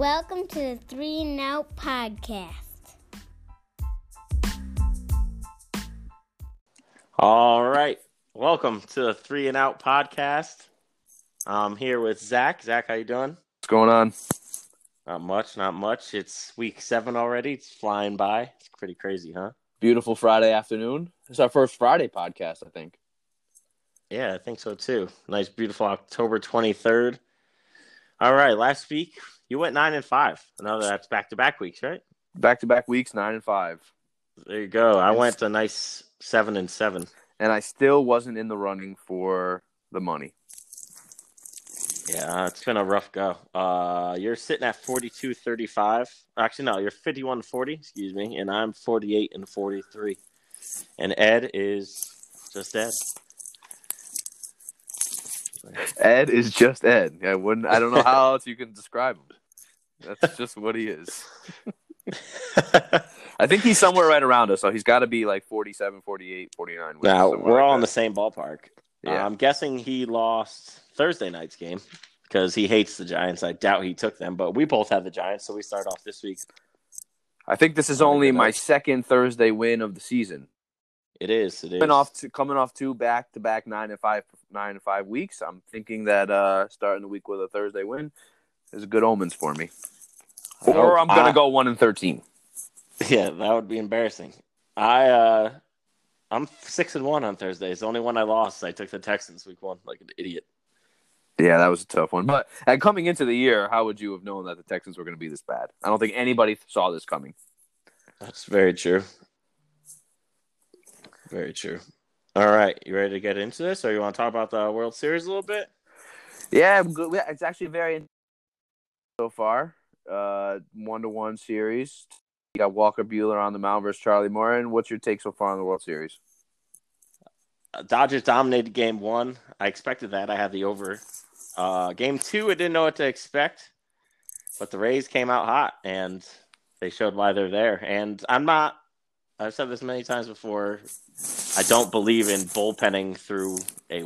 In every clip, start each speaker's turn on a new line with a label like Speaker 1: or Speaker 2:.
Speaker 1: Welcome to the Three and Out Podcast.
Speaker 2: All right. Welcome to the Three and Out podcast. I'm here with Zach. Zach, how you doing?
Speaker 3: What's going on?
Speaker 2: Not much, not much. It's week seven already. It's flying by. It's pretty crazy, huh?
Speaker 3: Beautiful Friday afternoon. It's our first Friday podcast, I think.
Speaker 2: Yeah, I think so too. Nice, beautiful October 23rd. All right. Last week, you went nine and five. Know that's back to back weeks, right?
Speaker 3: Back to back weeks, nine and five.
Speaker 2: There you go. I went a nice seven and seven.
Speaker 3: And I still wasn't in the running for the money.
Speaker 2: Yeah, it's been a rough go. Uh, you're sitting at 42 35. Actually, no, you're 51 40, excuse me, and I'm 48 and 43. And Ed is just Ed.
Speaker 3: Ed is just Ed. I wouldn't I don't know how else you can describe him. That's just what he is. I think he's somewhere right around us, so he's got to be like 47, 48, 49.
Speaker 2: now, we're
Speaker 3: like
Speaker 2: all in the same ballpark.
Speaker 3: Yeah.
Speaker 2: I'm guessing he lost Thursday night's game because he hates the Giants. I doubt he took them, but we both have the Giants, so we start off this week.
Speaker 3: I think this is only my second Thursday win of the season.
Speaker 2: It is. It is.
Speaker 3: Coming off two, coming off two back to back nine and five nine and five weeks. I'm thinking that uh, starting the week with a Thursday win is a good omens for me. Or I'm gonna
Speaker 2: I-
Speaker 3: go one and thirteen.
Speaker 2: Yeah, that would be embarrassing. I uh I'm six and one on Thursday. It's the only one I lost. I took the Texans week one like an idiot.
Speaker 3: Yeah, that was a tough one. But and coming into the year, how would you have known that the Texans were going to be this bad? I don't think anybody saw this coming.
Speaker 2: That's very true. Very true. All right, you ready to get into this, or you want to talk about the World Series a little bit?
Speaker 3: Yeah, I'm good. Yeah, it's actually very so far. Uh, one to one series. You got Walker Buehler on the mound versus Charlie Morton. What's your take so far on the World Series?
Speaker 2: Uh, Dodgers dominated Game One. I expected that. I had the over. Uh, game Two, I didn't know what to expect, but the Rays came out hot, and they showed why they're there. And I'm not. I've said this many times before. I don't believe in bullpenning through a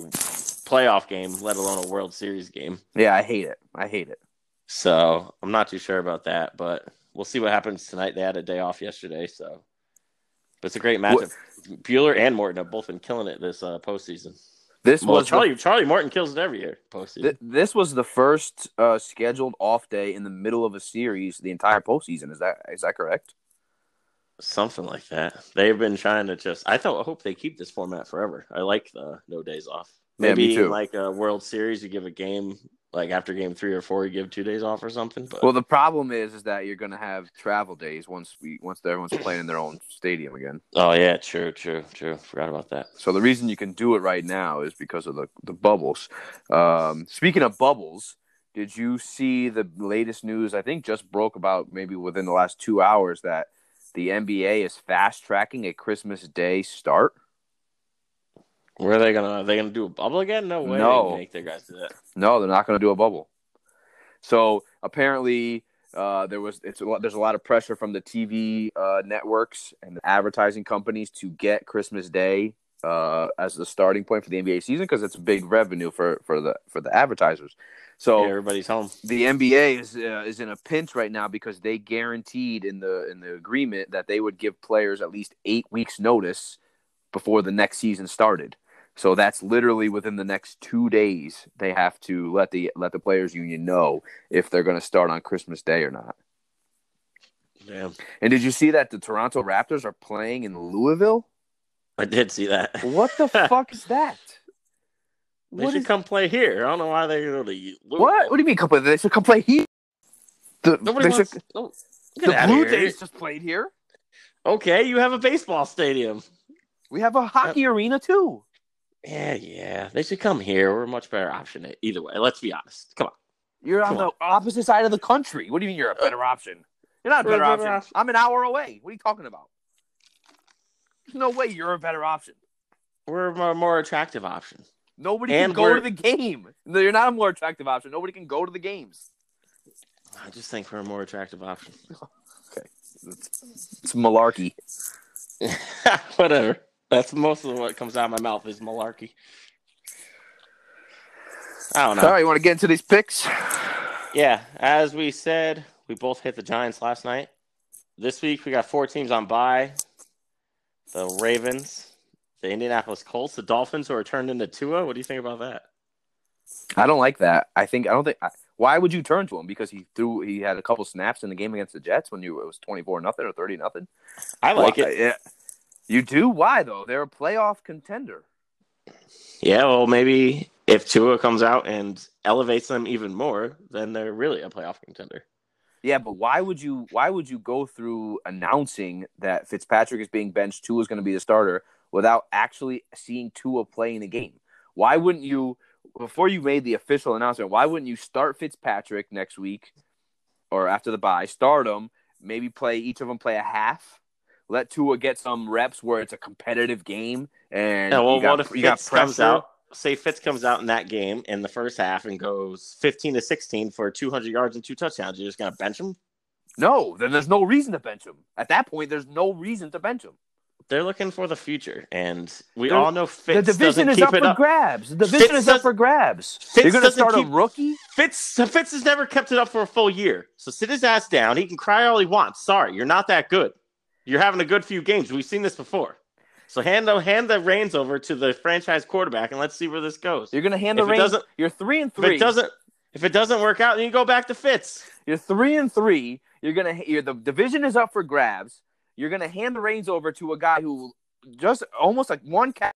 Speaker 2: playoff game, let alone a World Series game.
Speaker 3: Yeah, I hate it. I hate it.
Speaker 2: So I'm not too sure about that, but we'll see what happens tonight. They had a day off yesterday, so but it's a great matchup. Buehler and Morton have both been killing it this uh, postseason.
Speaker 3: This
Speaker 2: Well,
Speaker 3: was the-
Speaker 2: Charlie Charlie Morton kills it every year postseason.
Speaker 3: Th- this was the first uh, scheduled off day in the middle of a series the entire postseason. Is that is that correct?
Speaker 2: Something like that. They've been trying to just. I thought. I hope they keep this format forever. I like the no days off.
Speaker 3: Yeah,
Speaker 2: Maybe
Speaker 3: too.
Speaker 2: like a World Series, you give a game like after game three or four, you give two days off or something. But
Speaker 3: Well, the problem is is that you're going to have travel days once we once everyone's playing in their own stadium again.
Speaker 2: oh yeah, true, true, true. Forgot about that.
Speaker 3: So the reason you can do it right now is because of the the bubbles. Um, speaking of bubbles, did you see the latest news? I think just broke about maybe within the last two hours that the NBA is fast tracking a Christmas Day start.
Speaker 2: Where are they gonna? Are they gonna do a bubble again? No way.
Speaker 3: No.
Speaker 2: Make their guys do that.
Speaker 3: No, they're not going to do a bubble. So apparently, uh, there was it's a lot, there's a lot of pressure from the TV uh, networks and the advertising companies to get Christmas Day uh, as the starting point for the NBA season because it's big revenue for for the for the advertisers. So
Speaker 2: Yeah, everybody's home.
Speaker 3: the NBA is uh, is in a pinch right now because they guaranteed in the in the agreement that they would give players at least eight weeks notice before the next season started. So that's literally within the next two days they have to let the let the players union know if they're going to start on Christmas Day or not.
Speaker 2: Damn.
Speaker 3: And did you see that the Toronto Raptors are playing in Louisville?
Speaker 2: I did see that.
Speaker 3: What the fuck is that?
Speaker 2: They
Speaker 3: What
Speaker 2: should
Speaker 3: is-
Speaker 2: come play here. I don't know why they go to Louisville.
Speaker 3: What? What do you mean come play? They should come play here. The,
Speaker 2: Nobody wants.
Speaker 3: should-
Speaker 2: no,
Speaker 3: the Blue. Jays just played here.
Speaker 2: Okay, you have a baseball stadium.
Speaker 3: We have a hockey uh, arena too.
Speaker 2: Yeah, yeah. They should come here. We're a much better option either way. Let's be honest. Come on.
Speaker 3: You're on
Speaker 2: Come
Speaker 3: the opposite side of the country. What do you mean you're a better uh, option? You're not a better, option.
Speaker 2: option.
Speaker 3: I'm an hour away. What are you talking about? There's no way you're a better option.
Speaker 2: We're a more, attractive option.
Speaker 3: Nobody
Speaker 2: And
Speaker 3: can go
Speaker 2: we're-
Speaker 3: to the game. No, you're not a more attractive option. Nobody can go to the games.
Speaker 2: I just think we're a more attractive option.
Speaker 3: It's, it's malarkey.
Speaker 2: Whatever. That's most of what comes out of my mouth is malarkey. I don't know.
Speaker 3: All right, you want to get into these picks?
Speaker 2: Yeah, as we said, We both hit the Giants last night. This week we got four teams on bye. The Ravens, the Indianapolis Colts, the Dolphins who are turned into Tua. What do you think about that?
Speaker 3: I don't like that. I think I don't think. I, why would you turn to him? Because he threw. He had a couple snaps in the game against the Jets when you it was twenty four nothing or thirty nothing.
Speaker 2: I like
Speaker 3: Why-
Speaker 2: it.
Speaker 3: yeah. You do? Why though? They're a playoff contender.
Speaker 2: Yeah, well, maybe if Tua comes out and elevates them even more, then they're really a playoff contender.
Speaker 3: Yeah, but why would you? Why would you go through announcing that Fitzpatrick is being benched, Tua is going to be the starter, without actually seeing Tua play in a game? Why wouldn't you? Before you made the official announcement, why wouldn't you start Fitzpatrick next week or after the bye? Start him, maybe play each of them play a half. Let Tua get some reps where it's a competitive game, and
Speaker 2: Yeah, well,
Speaker 3: you got,
Speaker 2: what if
Speaker 3: you got
Speaker 2: Fitz comes out? Say Fitz comes out in that game in the first half and goes 15 to 16 for 200 yards and two touchdowns. You're just gonna bench him?
Speaker 3: No, then there's no reason to bench him. At that point, there's no reason to bench him.
Speaker 2: They're looking for the future, and we
Speaker 3: They're-
Speaker 2: all know Fitz
Speaker 3: the division
Speaker 2: doesn't
Speaker 3: is up for
Speaker 2: up.
Speaker 3: grabs. The division
Speaker 2: Fitz
Speaker 3: is up for grabs.
Speaker 2: Fitz
Speaker 3: You're going to start
Speaker 2: keep-
Speaker 3: a rookie?
Speaker 2: Fitz Fitz has never kept it up for a full year. So sit his ass down. He can cry all he wants. Sorry, you're not that good. You're having a good few games. We've seen this before. So hand the hand the reins over to the franchise quarterback and let's see where this goes.
Speaker 3: You're going to hand
Speaker 2: If
Speaker 3: the reins. You're three and
Speaker 2: If
Speaker 3: three.
Speaker 2: it doesn't if it doesn't work out, then you go back to Fitz.
Speaker 3: You're three and three. You're gonna. You're, the division is up for grabs. You're gonna hand the reins over to a guy who just almost like one cat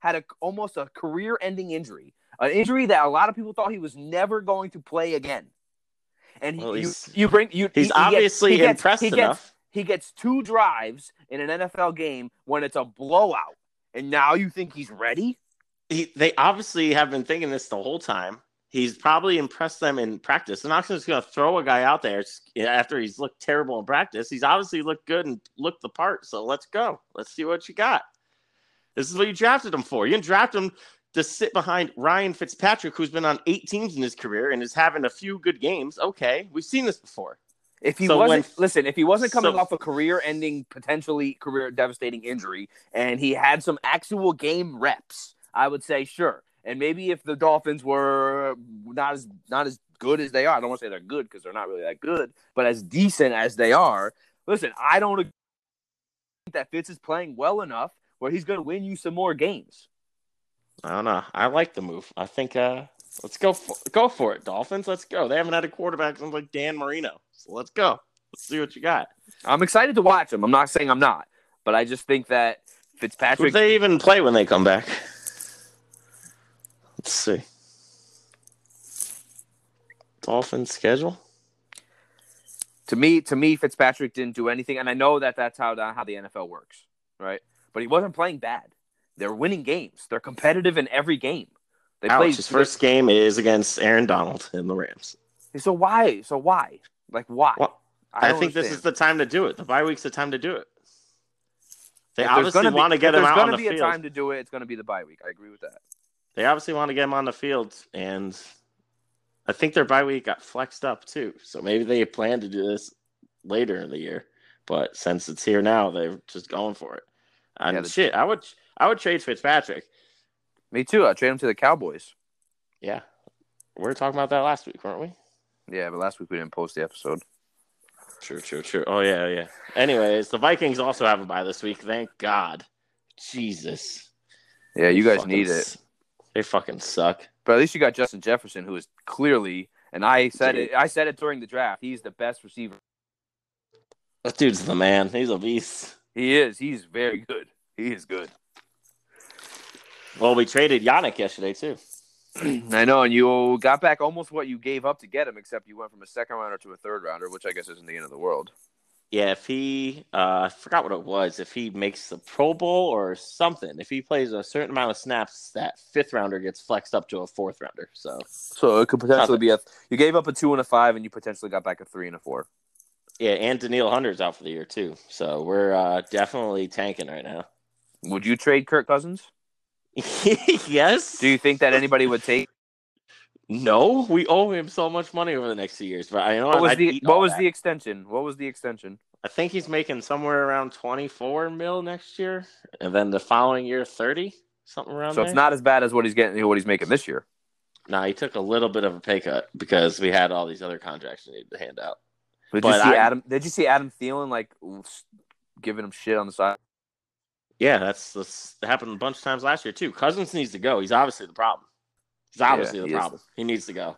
Speaker 3: had a almost a career-ending injury, an injury that a lot of people thought he was never going to play again. And he,
Speaker 2: Well,
Speaker 3: you, you bring you.
Speaker 2: He's
Speaker 3: he- he
Speaker 2: obviously
Speaker 3: he gets-
Speaker 2: impressed
Speaker 3: he gets-
Speaker 2: enough.
Speaker 3: He gets two drives in an NFL game when it's a blowout, and now you think he's ready?
Speaker 2: he, they obviously have been thinking this the whole time. He's probably impressed them in practice. They're just going to throw a guy out there after he's looked terrible in practice. He's obviously looked good and looked the part. So let's go. Let's see what you got. This is what you drafted him for. You didn't draft him to sit behind Ryan Fitzpatrick, who's been on eight teams in his career and is having a few good games. Okay, we've seen this before.
Speaker 3: If he
Speaker 2: So
Speaker 3: wasn't
Speaker 2: when-
Speaker 3: listen, if he wasn't coming
Speaker 2: so-
Speaker 3: off a career-ending, potentially career-devastating injury, and he had some actual game reps, I would say sure. And maybe if the Dolphins were not as not as good as they are, I don't want to say they're good because they're not really that good, but as decent as they are, listen, I don't agree that Fitz is playing well enough where he's going to win you some more games.
Speaker 2: I don't know. I like the move. I think uh let's go for, go for it, Dolphins. Let's go. They haven't had a quarterback since like Dan Marino. So let's go. Let's see what you got.
Speaker 3: I'm excited to watch them. I'm not saying I'm not, but I just think that Fitzpatrick.
Speaker 2: they even play when they come back? Let's see. Dolphins schedule.
Speaker 3: to me, to me, Fitzpatrick didn't do anything, and I know that that's how how the NFL works, right? But he wasn't playing bad. They're winning games. They're competitive in every game. They
Speaker 2: Alex,
Speaker 3: played
Speaker 2: his first game is against Aaron Donald and the Rams.
Speaker 3: So why? So why? Like why?
Speaker 2: Well, I,
Speaker 3: don't
Speaker 2: think this is the time to do it. The bye week's the time to do it. They
Speaker 3: If
Speaker 2: obviously
Speaker 3: gonna be-
Speaker 2: want to get him
Speaker 3: there's gonna
Speaker 2: on the
Speaker 3: be
Speaker 2: field.
Speaker 3: a time to do it. It's going to be the bye week. I agree with that.
Speaker 2: They obviously want to get him on the field, and I think their bye week got flexed up too. So maybe they plan to do this later in the year, but since it's here now, they're just going for it. And
Speaker 3: Yeah,
Speaker 2: shit, I would I would trade Fitzpatrick.
Speaker 3: Me too. I trade him to the Cowboys.
Speaker 2: Yeah, we were talking about that last week, weren't we?
Speaker 3: Yeah, but last week we didn't post the episode.
Speaker 2: True, true, true. Oh yeah, yeah. Anyways, the Vikings also have a bye this week. Thank God. Jesus.
Speaker 3: Yeah, you
Speaker 2: They
Speaker 3: guys need it.
Speaker 2: They fucking suck.
Speaker 3: But at least you got Justin Jefferson, who is clearly, and I said
Speaker 2: Dude.
Speaker 3: it. I said it during the draft. He's the best receiver.
Speaker 2: That dude's the man. He's a beast.
Speaker 3: He is. He's very good. He is good.
Speaker 2: Well, we traded Yannick yesterday too.
Speaker 3: I know, and you got back almost what you gave up to get him, except you went from a second rounder to a third rounder, which I guess isn't the end of the world.
Speaker 2: Yeah, if he, uh, I forgot what it was. If he makes the Pro Bowl or something, if he plays a certain amount of snaps, that fifth rounder gets flexed up to a fourth rounder. So
Speaker 3: So it could potentially be a. You gave up a two and a five, and you potentially got back a three and a four.
Speaker 2: yeah, and Danielle Hunter's out for the year too. So we're uh, definitely tanking right now.
Speaker 3: Would you trade Kirk Cousins?
Speaker 2: yes.
Speaker 3: Do you think that anybody would take?
Speaker 2: No, we owe him so much money over the next few years. But I know
Speaker 3: What was
Speaker 2: I'd
Speaker 3: the What was
Speaker 2: that.
Speaker 3: the extension? What was the extension?
Speaker 2: I think he's making somewhere around twenty four mil next year, and then the following year thirty, something around
Speaker 3: So
Speaker 2: there.
Speaker 3: it's not as bad as what he's getting, what he's making this year.
Speaker 2: No, he took a little bit of a pay cut because we had all these other contracts we needed to hand out.
Speaker 3: Did
Speaker 2: But
Speaker 3: you see
Speaker 2: I-
Speaker 3: Adam? Did you see Adam Thielen like giving him shit on the side?
Speaker 2: Yeah, that's, that's that happened a bunch of times last year too. Cousins needs to go. He's obviously the problem. He's obviously
Speaker 3: Yeah,
Speaker 2: the
Speaker 3: he is.
Speaker 2: problem. He needs to go.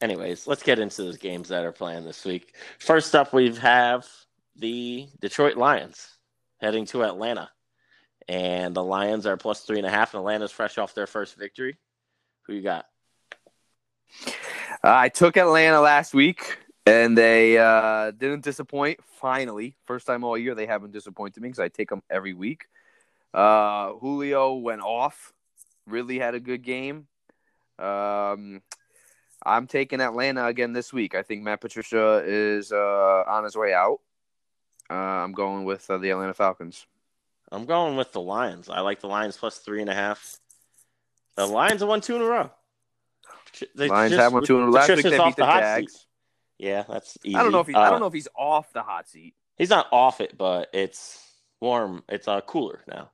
Speaker 2: Anyways, let's get into those games that are playing this week. First up, we have the Detroit Lions heading to Atlanta, and the Lions are plus three and a half. And Atlanta's fresh off their first victory. Who you got?
Speaker 3: Uh, I took Atlanta last week, and they uh, didn't disappoint. Finally, first time all year they haven't disappointed me because I take them every week. Uh, Julio went off, really had a good game. Um, I'm taking Atlanta again this week. I think Matt Patricia is uh, on his way out. Uh, I'm going with uh, the Atlanta Falcons.
Speaker 2: I'm going with the Lions. I like the Lions plus three and a half. The Lions have won two in a row. They
Speaker 3: Lions
Speaker 2: just-
Speaker 3: have one two in a row. Last week they beat the
Speaker 2: hot
Speaker 3: Jags.
Speaker 2: seat. Yeah, that's easy.
Speaker 3: I don't know if he,
Speaker 2: Uh,
Speaker 3: I don't know if he's off the hot seat.
Speaker 2: he's not off it, but it's warm. It's uh, cooler now.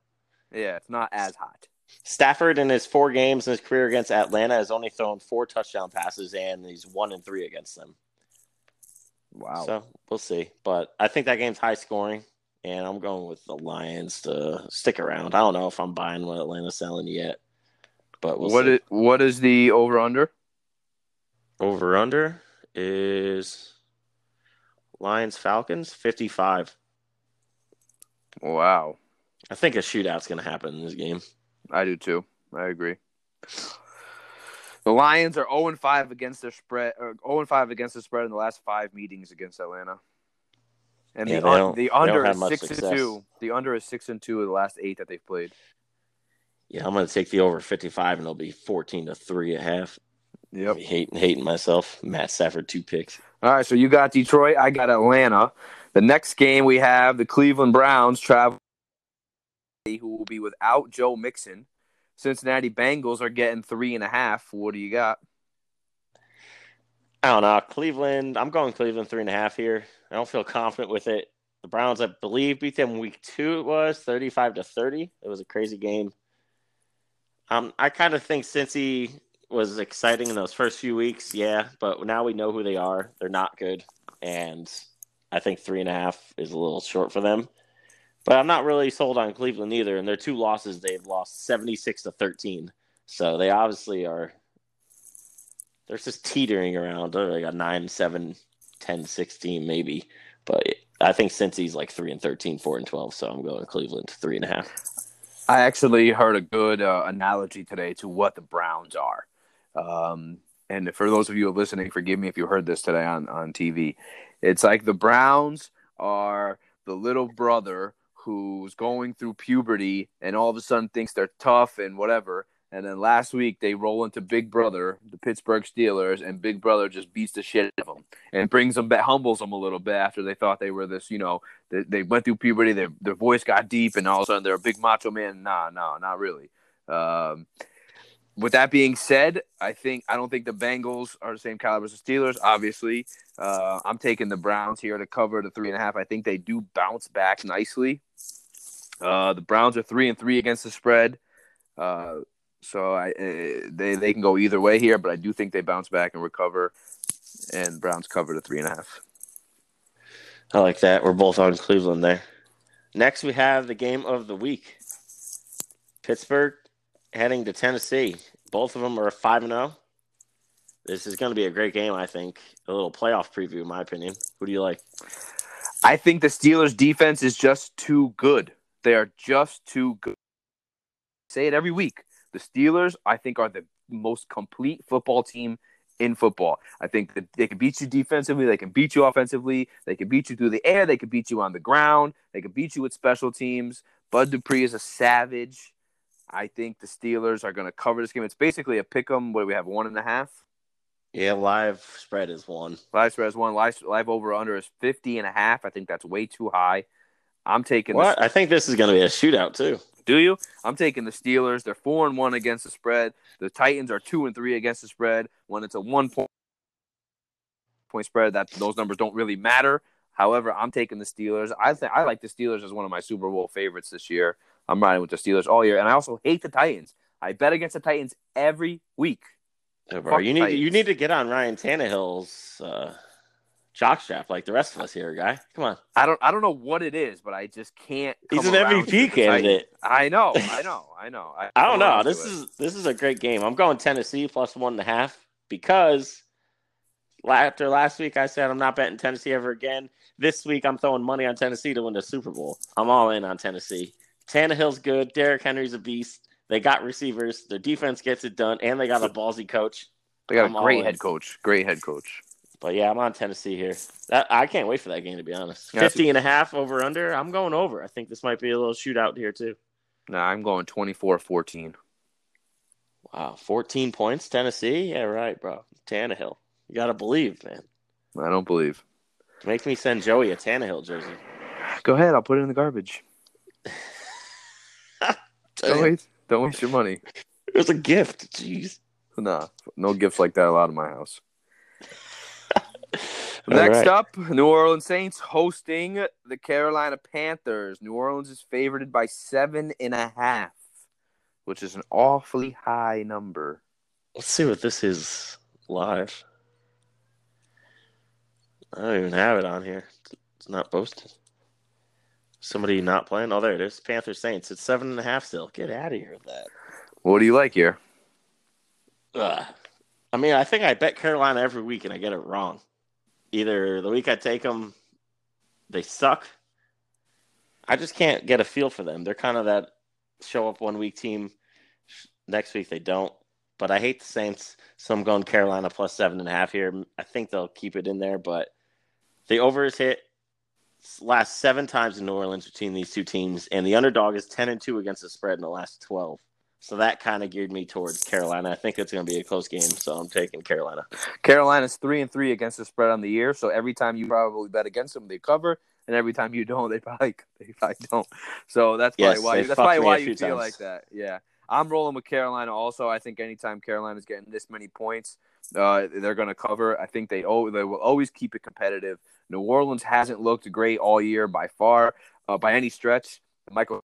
Speaker 3: Yeah, it's not as hot.
Speaker 2: Stafford in his four games in his career against Atlanta has only thrown four touchdown passes, and he's one and three against them.
Speaker 3: Wow.
Speaker 2: So we'll see. But I think that game's high scoring, and I'm going with the Lions to stick around. I don't know if I'm buying what Atlanta's selling yet, but we'll
Speaker 3: what
Speaker 2: see.
Speaker 3: is what is the over under?
Speaker 2: Over under is Lions Falcons 55.
Speaker 3: Wow,
Speaker 2: I think a shootout's going to happen in this game.
Speaker 3: I do too. I agree. The Lions are 0 5 against their spread. Or 0 5 against the spread in the last five meetings against Atlanta. And
Speaker 2: Yeah,
Speaker 3: the un- the under is six
Speaker 2: success.
Speaker 3: and two. The under is six and two of the last eight that they've played.
Speaker 2: Yeah, I'm going to take the over 55, and it'll be 14 to three at half.
Speaker 3: Yep.
Speaker 2: Hating hating myself. Matt Stafford two picks.
Speaker 3: All right, so you got Detroit. I got Atlanta. The next game we have the Cleveland Browns travel, who will be without Joe Mixon. Cincinnati Bengals are getting three and a half. What do you got?
Speaker 2: I don't know. Cleveland. I'm going Cleveland three and a half here. I don't feel confident with it. The Browns, I believe, beat them week two. It was 35 to 30. It was a crazy game. Um, I kind of think Cincy was exciting in those first few weeks, yeah, but now we know who they are. They're not good, and I think three and a half is a little short for them. But I'm not really sold on Cleveland either. And their two losses, they've lost 76 to 13. So they obviously are. They're just teetering around. They're like a 9, 7, 10, 16, maybe. But I think Cincy's like 3 and 13, 4 and 12. So I'm going Cleveland, three and a half.
Speaker 3: I actually heard a good uh, analogy today to what the Browns are. Um, and for those of you listening, forgive me if you heard this today on, on TV. It's like the Browns are the little brother who's going through puberty and all of a sudden thinks they're tough and whatever. And then last week they roll into Big Brother, the Pittsburgh Steelers, and Big Brother just beats the shit out of them and brings them back, humbles them a little bit after they thought they were this, you know, they, they went through puberty, their their voice got deep, and all of a sudden they're a big macho man. Nah, nah, not really. Um, with that being said, I think I don't think the Bengals are the same caliber as the Steelers. Obviously, uh, I'm taking the Browns here to cover the three and a half. I think they do bounce back nicely. Uh, the Browns are three and three against the spread, uh, so I uh, they they can go either way here, but I do think they bounce back and recover, and Browns cover the three and a half.
Speaker 2: I like that. We're both on Cleveland there. Next, we have the game of the week Pittsburgh heading to Tennessee. Both of them are 5 and 0. This is going to be a great game, I think. A little playoff preview, in my opinion. Who do you like?
Speaker 3: I think the Steelers defense is just too good. They are just too good. say it every week. The Steelers, I think, are the most complete football team in football. I think that they can beat you defensively, they can beat you offensively, they can beat you through the air, they can beat you on the ground, they can beat you with special teams. Bud Dupree is a savage. I think the Steelers are going to cover this game. It's basically a pick 'em where we have one and a half.
Speaker 2: Yeah, live spread is one.
Speaker 3: Live spread is one. Live, live over under is 50 and a half. I think that's way too high. I'm taking the
Speaker 2: What? I think this is going to be a shootout, too.
Speaker 3: Do you? I'm taking the Steelers. They're four and one against the spread. The Titans are two and three against the spread. When it's a one point point spread, that those numbers don't really matter. However, I'm taking the Steelers. I think I like the Steelers as one of my Super Bowl favorites this year. I'm riding with the Steelers all year, and I also hate the Titans. I bet against the Titans every week.
Speaker 2: Yeah, bro,
Speaker 3: Fuck
Speaker 2: you need
Speaker 3: Titans.
Speaker 2: you need to get on Ryan Tannehill's uh, jockstrap like the rest of us here, guy. Come on,
Speaker 3: I don't I don't know what it is, but I just can't.
Speaker 2: he's an MVP candidate.
Speaker 3: I know, I know, I know. I,
Speaker 2: I don't know. This
Speaker 3: it.
Speaker 2: is this is a great game. I'm going Tennessee plus one and a half because after last week I said I'm not betting Tennessee ever again. This week I'm throwing money on Tennessee to win the Super Bowl. I'm all in on Tennessee. Tannehill's good. Derrick Henry's a beast. They got receivers. Their defense gets it done, and they got a ballsy coach.
Speaker 3: they got
Speaker 2: I'm
Speaker 3: a great head coach. Great head coach.
Speaker 2: But yeah, I'm on Tennessee here. That I can't wait for that game to be honest.
Speaker 3: Yeah,
Speaker 2: 50 and a half over under. I'm going over. I think this might be a little shootout here too.
Speaker 3: Nah, I'm going 24-14.
Speaker 2: Wow, 14 points Tennessee? Yeah, right, bro. Tannehill. You got to believe, man.
Speaker 3: I don't believe.
Speaker 2: Make me send Joey a Tannehill jersey.
Speaker 3: Go ahead. I'll put it in the garbage. Don't waste, don't waste your money.
Speaker 2: It was a gift. Jeez.
Speaker 3: Nah, no gifts like that allowed in my house. Next
Speaker 2: right.
Speaker 3: up, New Orleans Saints hosting the Carolina Panthers. New Orleans is favored by seven and a half, which is an awfully high number.
Speaker 2: Let's see what this is live. I don't even have it on here. It's not posted. Somebody not playing? Oh, there it is. Panthers Saints. It's seven and a half still. Get out of here with that.
Speaker 3: What do you like here?
Speaker 2: Ugh. I mean, I think I bet Carolina every week and I get it wrong. Either the week I take them, they suck. I just can't get a feel for them. They're kind of that show up one week team. Next week they don't. But I hate the Saints, so I'm going Carolina plus seven and a half here. I think they'll keep it in there, but the over is hit last seven times in New Orleans between these two teams, and the underdog is ten and two against the spread in the last twelve. So that kind of geared me towards Carolina. I think it's going to be a close game, so I'm taking Carolina.
Speaker 3: Carolina's three and three against the spread on the year, so every time you probably bet against them, they cover, and every time you don't, they probably they probably don't. So that's probably
Speaker 2: Yes,
Speaker 3: why
Speaker 2: they
Speaker 3: that's probably why you feel
Speaker 2: times.
Speaker 3: like that. Yeah, I'm rolling with Carolina. Also, I think anytime Carolina's getting this many points, uh, they're going to cover. I think they oh they will always keep it competitive. New Orleans hasn't looked great all year by far, uh, by any stretch. Michael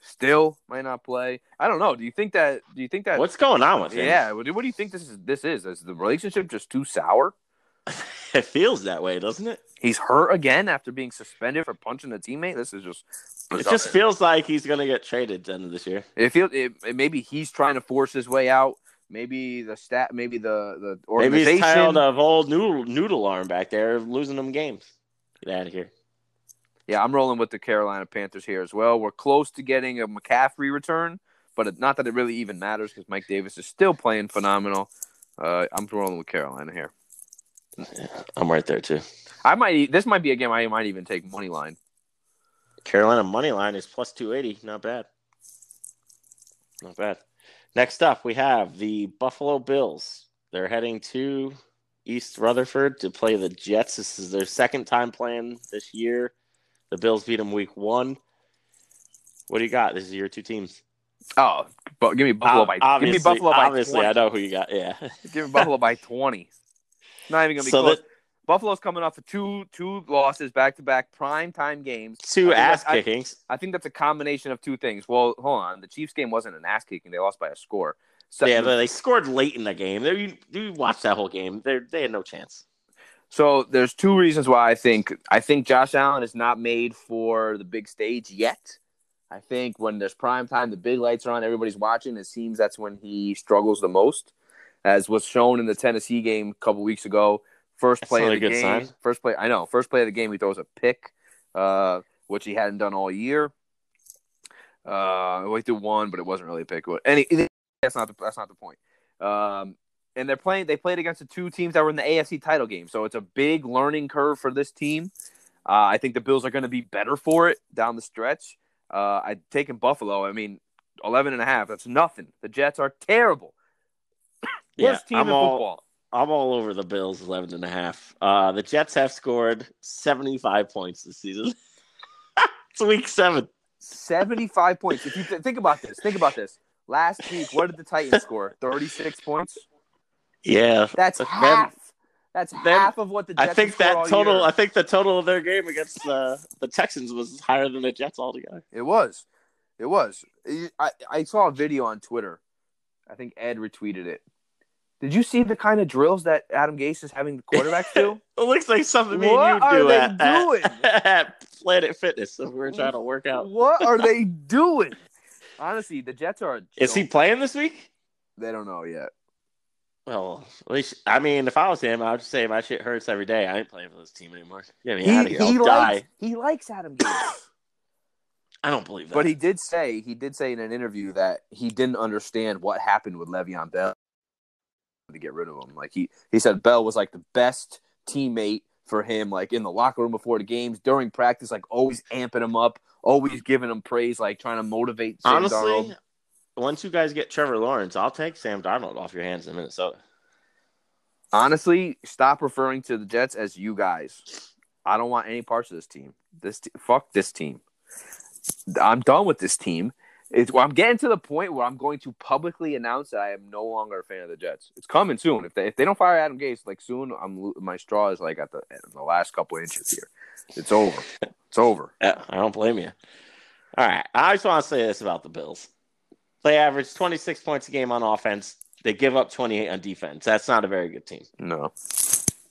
Speaker 3: still might not play. I don't know. Do you think that? Do you think that?
Speaker 2: What's going on with him?
Speaker 3: yeah. What do, what do you think this is? This is is the relationship just too sour?
Speaker 2: it feels that way, doesn't it?
Speaker 3: He's hurt again after being suspended for punching a teammate. This is just.
Speaker 2: It just feels like he's going to get traded at the end of this year.
Speaker 3: It feels. It, it- maybe he's trying to force his way out. Maybe the stat. Maybe the the organization.
Speaker 2: Maybe he's tired of old noodle, noodle arm back there losing them games. Get out of here.
Speaker 3: Yeah, I'm rolling with the Carolina Panthers here as well. We're close to getting a McCaffrey return, but it, not that it really even matters because Mike Davis is still playing phenomenal. Uh, I'm rolling with Carolina here.
Speaker 2: I'm right there too.
Speaker 3: I might. This might be a game I might even take money line.
Speaker 2: Carolina money line is plus 280. Not bad. Not bad. Next up, we have the Buffalo Bills. They're heading to East Rutherford to play the Jets. This is their second time playing this year. The Bills beat them week one. What do you got? This is your two teams.
Speaker 3: Oh, but give me Buffalo by. Give
Speaker 2: obviously,
Speaker 3: me Buffalo by.
Speaker 2: obviously,
Speaker 3: 20.
Speaker 2: I know who you got. Yeah.
Speaker 3: Give me Buffalo by 20. Not even gonna be
Speaker 2: So
Speaker 3: close.
Speaker 2: the
Speaker 3: Buffalo's coming off of two two losses back to back prime time games.
Speaker 2: two ass
Speaker 3: that's- I-
Speaker 2: kickings.
Speaker 3: I think that's a combination of two things. Well, hold on. The Chiefs game wasn't an ass kicking. They lost by a score. So,
Speaker 2: yeah, but they scored late in the game. They, you, you watched that whole game. They they had no chance.
Speaker 3: so there's two reasons why I think I think Josh Allen is not made for the big stage yet. I think when there's prime time, the big lights are on, everybody's watching. It seems that's when he struggles the most, as was shown in the Tennessee game a couple weeks ago. First play of the game.
Speaker 2: sign.
Speaker 3: First play, I know. First play of the game, he throws a pick, uh, which he hadn't done all year. Uh, he threw one, but it wasn't really a pick. Any, that's not the that's not the point. Um, and they're playing. They played against the two teams that were in the AFC title game, so it's a big learning curve for this team. Uh, I think the Bills are going to be better for it down the stretch. Uh, I'd taken Buffalo. I mean, 11 and a half. That's nothing. The Jets are terrible.
Speaker 2: Yeah,
Speaker 3: Worst team
Speaker 2: I'm
Speaker 3: in
Speaker 2: all
Speaker 3: football.
Speaker 2: I'm all over the Bills 11 and a half. Uh, the Jets have scored 75 points this season. it's week seven.
Speaker 3: 75 points. If you th- think about this, think about this. Last week, what did the Titans score? 36 points.
Speaker 2: Yeah,
Speaker 3: That's
Speaker 2: Then-
Speaker 3: half. That's
Speaker 2: then
Speaker 3: half of what the Jets
Speaker 2: I think that total.
Speaker 3: year.
Speaker 2: I think the total of their game against uh, the Texans was higher than the Jets altogether.
Speaker 3: It was. It was. I, I saw a video on Twitter. I think Ed retweeted it. Did you see the kind of drills that Adam Gase is having the quarterbacks do?
Speaker 2: It looks like something me
Speaker 3: What
Speaker 2: and you
Speaker 3: are
Speaker 2: do
Speaker 3: they
Speaker 2: at,
Speaker 3: doing?
Speaker 2: At, at Planet Fitness if we're trying to work out.
Speaker 3: What are they doing? Honestly, the Jets are.
Speaker 2: Is he playing this week?
Speaker 3: They don't know yet.
Speaker 2: Well, at least I mean, if I was him, I would just say my shit hurts every day. I ain't playing for this team anymore. Get me
Speaker 3: He,
Speaker 2: out of here.
Speaker 3: he
Speaker 2: I'll
Speaker 3: likes
Speaker 2: die.
Speaker 3: he likes Adam Gase,
Speaker 2: I don't believe that.
Speaker 3: but he did say he did say in an interview that he didn't understand what happened with Le'Veon Bell to get rid of him. Like he he said, Bell was like the best teammate for him, like in the locker room before the games, during practice, like always amping him up, always giving him praise, like trying to motivate. Sam
Speaker 2: honestly,
Speaker 3: Darnold.
Speaker 2: once you guys get Trevor Lawrence, I'll take Sam Darnold off your hands in Minnesota.
Speaker 3: honestly, stop referring to the Jets as you guys. I don't want any parts of this team. This fuck this team. I'm done with this team. It's, well, I'm getting to the point where I'm going to publicly announce that I am no longer a fan of the Jets. It's coming soon. If they if they don't fire Adam Gase, like soon, I'm my straw is like at the the last couple inches here. It's over. It's over.
Speaker 2: Yeah, I don't blame you. All right, I just want to say this about the Bills. They average 26 points a game on offense. They give up 28 on defense. That's not a very good team.
Speaker 3: No.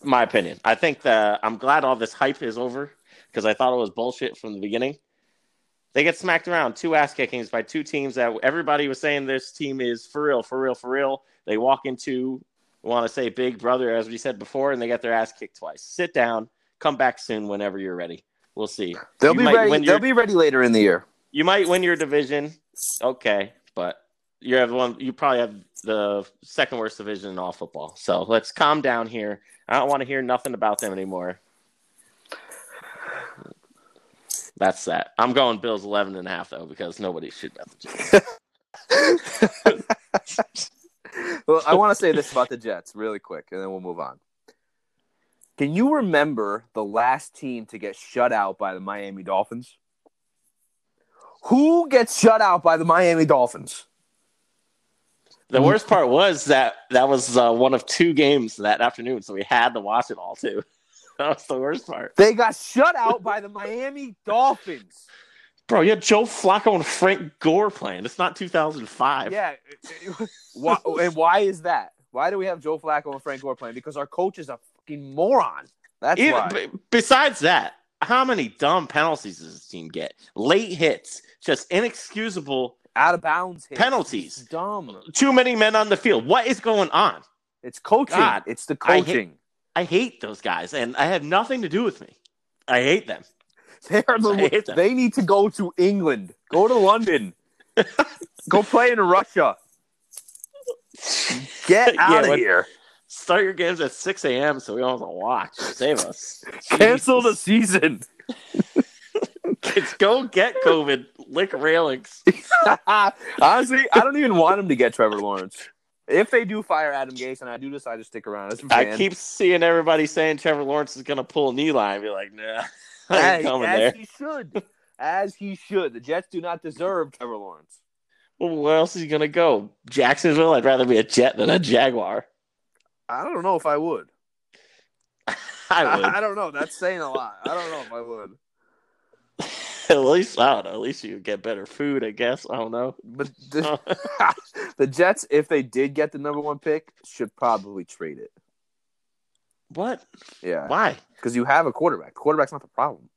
Speaker 2: my opinion. I think that I'm glad all this hype is over because I thought it was bullshit from the beginning. They get smacked around two ass kickings by two teams that everybody was saying this team is for real, for real, for real. They walk into want to say big brother as we said before, and they get their ass kicked twice. Sit down, come back soon whenever you're ready. We'll see.
Speaker 3: They'll
Speaker 2: You
Speaker 3: be ready. They'll be ready later in the year.
Speaker 2: You might win your division, okay, but you have one. You probably have the second worst division in all football. So let's calm down here. I don't want to hear nothing about them anymore. That's that. I'm going Bills 11 and a half though because nobody should at the Jets.
Speaker 3: well, I want to say this about the Jets really quick, and then we'll move on. Can you remember the last team to get shut out by the Miami Dolphins? Who gets shut out by the Miami Dolphins?
Speaker 2: The worst part was that that was uh, one of two games that afternoon, so we had to watch it all too. That was the worst part.
Speaker 3: They got shut out by the Miami Dolphins.
Speaker 2: Bro, you had Joe Flacco and Frank Gore playing. It's not 2005.
Speaker 3: Yeah. why, and why is that? Why do we have Joe Flacco and Frank Gore playing? Because our coach is a fucking moron. That's
Speaker 2: Even-
Speaker 3: why.
Speaker 2: b- besides that, how many dumb penalties does this team get? Late hits, just inexcusable.
Speaker 3: Out of bounds hits.
Speaker 2: Penalties.
Speaker 3: It's dumb.
Speaker 2: Too many men on the field. What is going on?
Speaker 3: It's coaching.
Speaker 2: God,
Speaker 3: it's the coaching.
Speaker 2: I hate those guys, and I have nothing to do with me. I hate them.
Speaker 3: They are the, they need to go to England. Go to London. go play in Russia. Get
Speaker 2: Yeah,
Speaker 3: out of
Speaker 2: what-
Speaker 3: here.
Speaker 2: Start your games at 6 a.m. so we don't have to watch. Save us.
Speaker 3: Cancel the season.
Speaker 2: Kids, go get COVID. Lick railings.
Speaker 3: Honestly, I don't even want him to get Trevor Lawrence. If they do fire Adam Gase and I do decide to stick around as a fan,
Speaker 2: I keep seeing everybody saying Trevor Lawrence is going to pull an Eli. Be like, nah, I
Speaker 3: as,
Speaker 2: ain't coming
Speaker 3: as
Speaker 2: there.
Speaker 3: he should. As he should. The Jets do not deserve Trevor Lawrence.
Speaker 2: Well, where else is he going to go? Jacksonville? I'd rather be a Jet than a Jaguar.
Speaker 3: I don't know if I would.
Speaker 2: I would.
Speaker 3: I don't know. That's saying a lot. I don't know if I would.
Speaker 2: at least, I don't know. At least you get better food, I guess. I don't know.
Speaker 3: But the, the Jets, if they did get the number one pick, should probably trade it.
Speaker 2: what?
Speaker 3: Yeah,
Speaker 2: Why?
Speaker 3: because you have a quarterback. Quarterback's not the problem.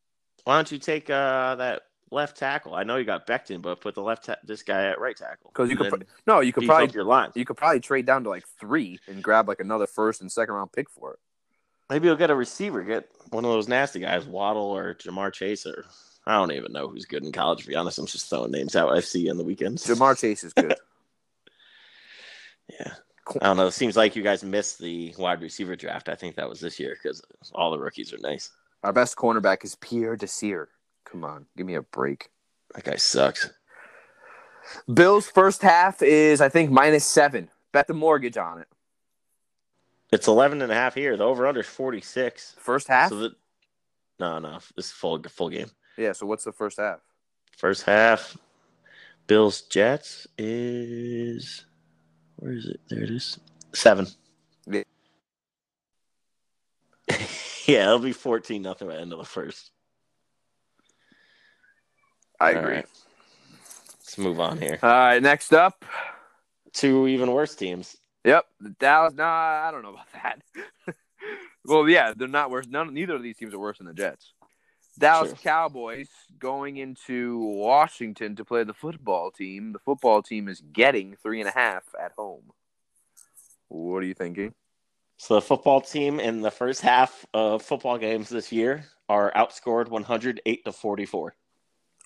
Speaker 2: Why don't you take uh, that left tackle? I know you got Becton, but put the left ta- this guy at right tackle.
Speaker 3: Because you could pro- no, you could probably
Speaker 2: your line.
Speaker 3: you could probably trade down to like three and grab like another first and second round pick for it.
Speaker 2: Maybe you'll get a receiver. Get one of those nasty guys, Waddle or Ja'Marr Chase, or I don't even know who's good in college. To be honest, I'm just throwing names out I see on the weekends.
Speaker 3: Ja'Marr Chase is good.
Speaker 2: Yeah. I don't know. It seems like you guys missed the wide receiver draft. I think that was this year because all the rookies are nice.
Speaker 3: Our best cornerback is Pierre Desir. Come on, give me a break.
Speaker 2: That guy sucks.
Speaker 3: Bills first half is I think minus seven. Bet the mortgage on it.
Speaker 2: It's 11 and a half here. The over under is 46.
Speaker 3: First half.
Speaker 2: So the, no, no, this is full full game.
Speaker 3: Yeah. So what's the first half?
Speaker 2: First half, Bills Jets is where is it? There it is. Seven.
Speaker 3: Yeah.
Speaker 2: yeah, it'll be 14 nothing by the end of the first.
Speaker 3: I
Speaker 2: All
Speaker 3: agree.
Speaker 2: right. Let's move on here.
Speaker 3: All right, next up.
Speaker 2: Two even worse teams.
Speaker 3: Yep, the Dallas. Nah, I don't know about that. well, yeah, they're not worse. None, neither of these teams are worse than the Jets. Dallas
Speaker 2: True.
Speaker 3: Cowboys going into Washington to play the football team. The football team is getting three and a half at home. What are you thinking?
Speaker 2: So the football team in the first half of football games this year are outscored 108 to 44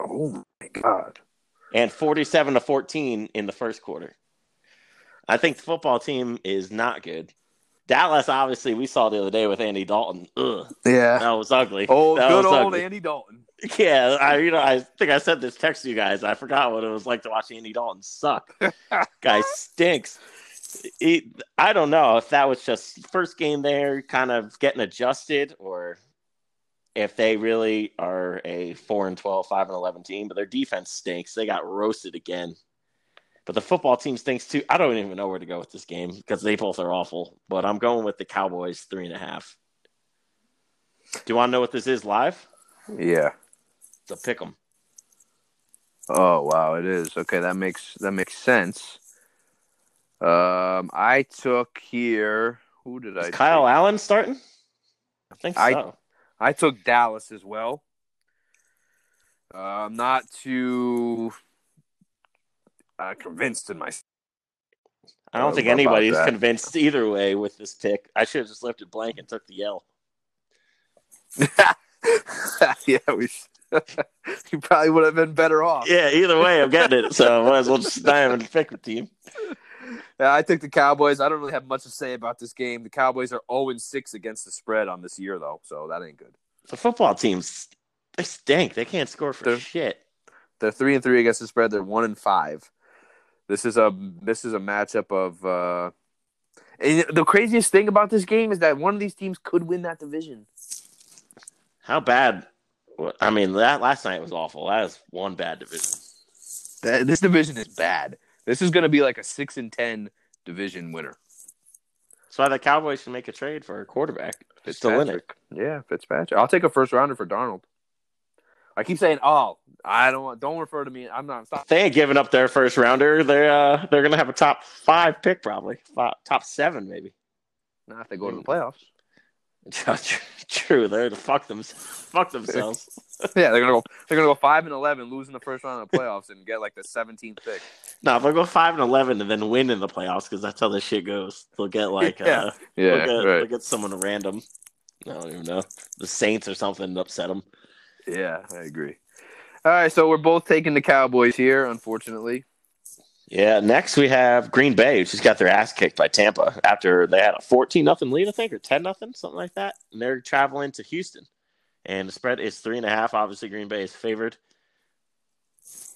Speaker 3: Oh my god!
Speaker 2: and 47 to 14 in the first quarter. I think the football team is not good. Dallas, obviously, we saw the other day with Andy Dalton. Ugh,
Speaker 3: Yeah.
Speaker 2: that was ugly.
Speaker 3: Oh,
Speaker 2: That
Speaker 3: good
Speaker 2: was
Speaker 3: old
Speaker 2: ugly.
Speaker 3: Andy Dalton.
Speaker 2: Yeah, I you know I think I said this text to you guys. I forgot what it was like to watch Andy Dalton suck. Guy stinks. He, I don't know if that was just first game there, kind of getting adjusted, or if they really are a four and 12, 5 and eleven team. But their defense stinks. They got roasted again. But the football team stinks too. I don't even know where to go with this game because they both are awful. But I'm going with the Cowboys three and a half. Do you want to know what this is live?
Speaker 3: Yeah.
Speaker 2: It's a pick 'em.
Speaker 3: Oh wow, it is. Okay, that makes that makes sense. Um, I took here. Who did I?
Speaker 2: Kyle
Speaker 3: take?
Speaker 2: Allen starting? I think
Speaker 3: I-
Speaker 2: so.
Speaker 3: I took Dallas as well. Uh, I'm not too uh, convinced in my.
Speaker 2: I don't think anybody's convinced either way with this pick. I should have just left it blank and took the L.
Speaker 3: yeah, we. you probably would have been better off.
Speaker 2: Yeah, either way, I'm getting it. So I might as well just not even pick a team.
Speaker 3: Yeah, I think the Cowboys. I don't really have much to say about this game. The Cowboys are 0 6 against the spread on this year, though, so that ain't good.
Speaker 2: The football teams, they stink. They can't score for
Speaker 3: They're-
Speaker 2: shit.
Speaker 3: They're three and three against the spread. They're one and five. This is a this is a matchup of. Uh, and the craziest thing about this game is that one of these teams could win that division.
Speaker 2: How bad? I mean, that last night was awful. That is one bad division.
Speaker 3: That, this division is bad. This is going to be like a six and ten division winner.
Speaker 2: That's why the Cowboys should make a trade for a quarterback. They're still in it.
Speaker 3: Yeah, Fitzpatrick. I'll take a first rounder for Darnold. I keep saying, "Oh, I don't want. Don't refer to me. I'm not. Stop.
Speaker 2: They ain't giving up their first rounder. They're uh, they're gonna have a top five pick probably, Fi- top seven maybe.
Speaker 3: Not if they go to the playoffs.
Speaker 2: True, they're to fuck them, fuck themselves.
Speaker 3: yeah, they're gonna go. They're gonna go five and eleven, losing the first round of the playoffs, and get like the 17th pick.
Speaker 2: No, if they go five and eleven and then win in the playoffs, because that's how this shit goes. They'll get like,
Speaker 3: Yeah.
Speaker 2: uh,
Speaker 3: Yeah,
Speaker 2: they'll, get,
Speaker 3: right.
Speaker 2: they'll get someone random. I don't even know the Saints or something to upset them.
Speaker 3: Yeah, I agree. All right, so we're both taking the Cowboys here, unfortunately.
Speaker 2: Yeah. Next we have Green Bay, who just got their ass kicked by Tampa after they had a fourteen nothing lead, I think, or ten nothing, something like that. And they're traveling to Houston, and the spread is three and a half. Obviously, Green Bay is favored.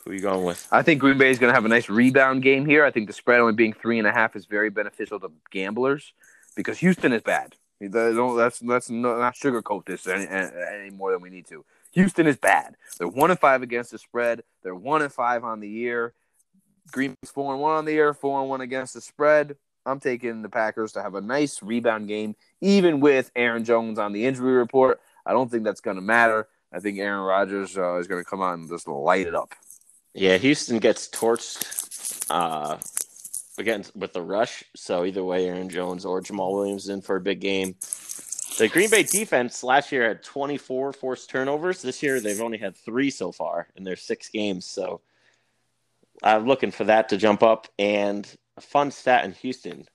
Speaker 2: Who are you going with?
Speaker 3: I think Green Bay is going to have a nice rebound game here. I think the spread only being three and a half is very beneficial to gamblers because Houston is bad. Don't- Let's let's not sugarcoat this any, any more than we need to. Houston is bad. They're one and five against the spread. They're one and five on the year. Green Bay's four and one on the year, four and one against the spread. I'm taking the Packers to have a nice rebound game, even with Aaron Jones on the injury report. I don't think that's going to matter. I think Aaron Rodgers uh, is going to come out and just light it up.
Speaker 2: Yeah, Houston gets torched uh, against with the rush. So either way, Aaron Jones or Jamaal Williams is in for a big game. The Green Bay defense last year had 24 forced turnovers. This year, they've only had three so far in their six games. So I'm looking for that to jump up. And a fun stat in Houston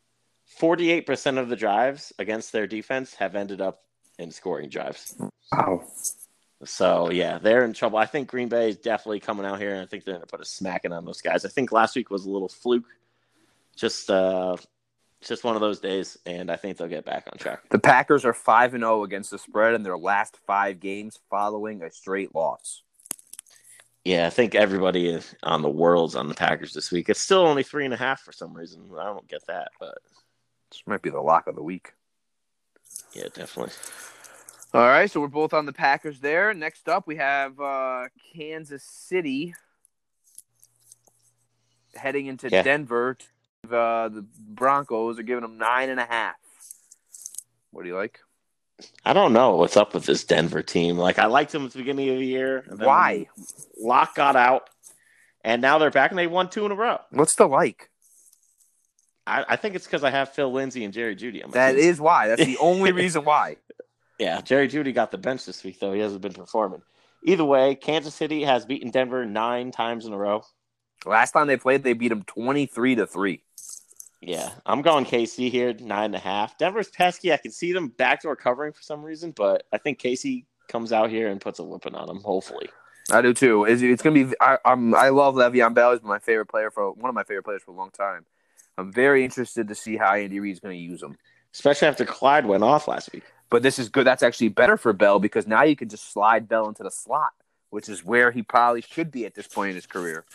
Speaker 2: 48% of the drives against their defense have ended up in scoring drives.
Speaker 3: Wow.
Speaker 2: So yeah, they're in trouble. I think Green Bay is definitely coming out here, and I think they're going to put a smacking on those guys. I think last week was a little fluke, just uh, just one of those days, and I think they'll get back on track.
Speaker 3: The Packers are 5 and 0 against the spread in their last 5 games following a straight loss.
Speaker 2: Yeah, I think everybody on the world's on the Packers this week. It's still only three and a half for some reason. I don't get that, but
Speaker 3: This might be the lock of the week.
Speaker 2: yeah, definitely.
Speaker 3: All right, so we're both on the Packers there. Next up, we have uh, Kansas City heading into
Speaker 2: Yeah.
Speaker 3: Denver. Uh, the Broncos are giving them nine and a half. What do you like?
Speaker 2: I don't know what's up with this Denver team. Like I liked them at the beginning of the year.
Speaker 3: Why?
Speaker 2: Lock got out, and now they're back and they won two in a row.
Speaker 3: What's the like?
Speaker 2: I, I think it's because I have Phil Lindsay and Jerry Jeudy.
Speaker 3: That is why. That's the only reason why.
Speaker 2: yeah. Jerry Jeudy got the bench this week though. He hasn't been performing. Either way, Kansas City has beaten Denver nine times in a row.
Speaker 3: Last time they played, they beat them twenty three to three.
Speaker 2: Yeah, I'm going KC here, nine and a half. Denver's pesky. I can see them backdoor covering for some reason, but I think KC comes out here and puts a whipping on them. Hopefully,
Speaker 3: I do too. It's, it's gonna be. I, I'm. I love Le'Veon Bell. He's my favorite player for one of my favorite players for a long time. I'm very interested to see how Andy Reid's going to use him.
Speaker 2: especially after Clyde went off last week.
Speaker 3: But this is good. That's actually better for Bell because now you can just slide Bell into the slot, which is where he probably should be at this point in his career.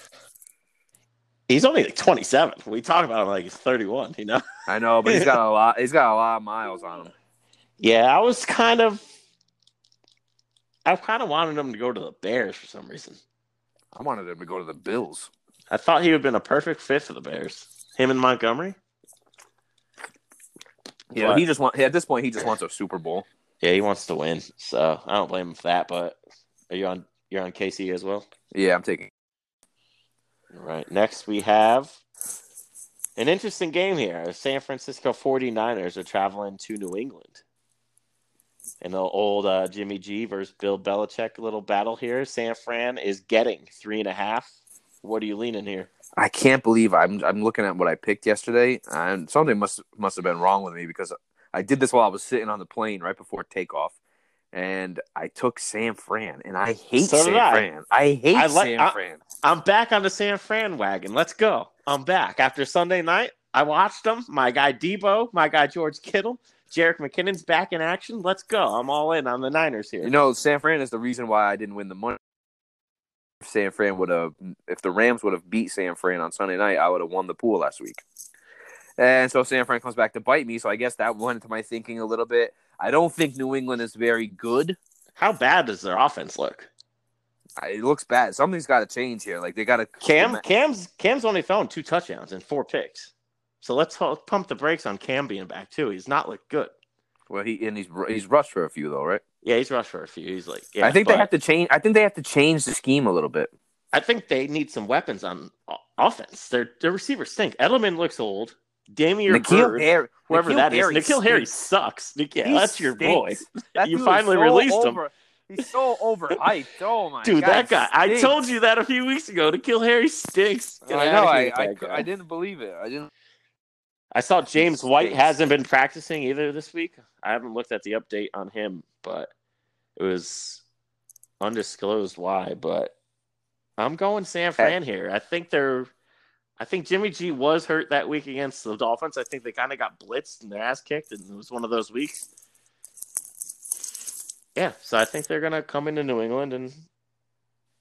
Speaker 2: He's only like 27. We talk about him like he's 31. You know?
Speaker 3: I know, but he's got a lot. He's got a lot of miles on him.
Speaker 2: Yeah, I was kind of. I kind of wanted him to go to the Bears for some reason.
Speaker 3: I wanted him to go to the Bills.
Speaker 2: I thought he would have been a perfect fit for the Bears. Him and Montgomery.
Speaker 3: Yeah,
Speaker 2: But-
Speaker 3: he just want at this point he just wants a Super Bowl.
Speaker 2: Yeah, he wants to win, so I don't blame him for that. But are you on? You're on KC as well.
Speaker 3: Yeah, I'm taking.
Speaker 2: All right. Next, we have an interesting game here. San Francisco 49ers are traveling to New England. And the old uh, Jimmy G versus Bill Belichick little battle here. San Fran is getting three and a half. What are you leaning here?
Speaker 3: I can't believe I'm I'm looking at what I picked yesterday, and something must must have been wrong with me because I did this while I was sitting on the plane right before takeoff, and I took San Fran, and I hate
Speaker 2: So
Speaker 3: San
Speaker 2: I.
Speaker 3: Fran. I hate
Speaker 2: I like-
Speaker 3: San
Speaker 2: I-
Speaker 3: Fran.
Speaker 2: I'm back on the San Fran wagon. Let's go. I'm back. After Sunday night, I watched them. My guy Deebo, my guy George Kittle, Jerick McKinnon's back in action. Let's go. I'm all in on the Niners here.
Speaker 3: You know, San Fran is the reason why I didn't win the money. If San Fran would have, if the Rams would have beat San Fran on Sunday night, I would have won the pool last week. And so San Fran comes back to bite me. So I guess that went into my thinking a little bit. I don't think New England is very good.
Speaker 2: How bad does their offense look?
Speaker 3: It looks bad. Something's got to change here. Like they got to
Speaker 2: Cam Cam's Cam's only thrown two touchdowns and four picks. So let's pump the brakes on Cam being back too. He's not looked good.
Speaker 3: Well, he and he's he's rushed for a few though, right?
Speaker 2: Yeah, he's rushed for a few. He's like, yeah,
Speaker 3: I think they have to change. I think they have to change the scheme a little bit.
Speaker 2: I think they need some weapons on offense. Their their receivers stink. Edelman looks old. Damiere
Speaker 3: N'Keal
Speaker 2: Byrd,
Speaker 3: Harry,
Speaker 2: whoever
Speaker 3: N'Keal
Speaker 2: that is,
Speaker 3: Harry
Speaker 2: N'Keal Harry sucks. Nik- yeah,
Speaker 3: He
Speaker 2: that's your boy.
Speaker 3: That
Speaker 2: You finally
Speaker 3: so
Speaker 2: released him.
Speaker 3: He's so overhyped. Oh my god.
Speaker 2: Dude,
Speaker 3: God,
Speaker 2: that guy. I told you that a few weeks ago. N'Keal Harry stinks. Get
Speaker 3: I know. I I. I didn't believe it. I didn't.
Speaker 2: I saw James White hasn't been practicing either this week. I haven't looked at the update on him, but it was undisclosed why. But I'm going San Fran here. I think they're. I think Jimmy G was hurt that week against the Dolphins. I think they kind of got blitzed and their ass kicked, and it was one of those weeks. Yeah, so I think they're gonna come into New England and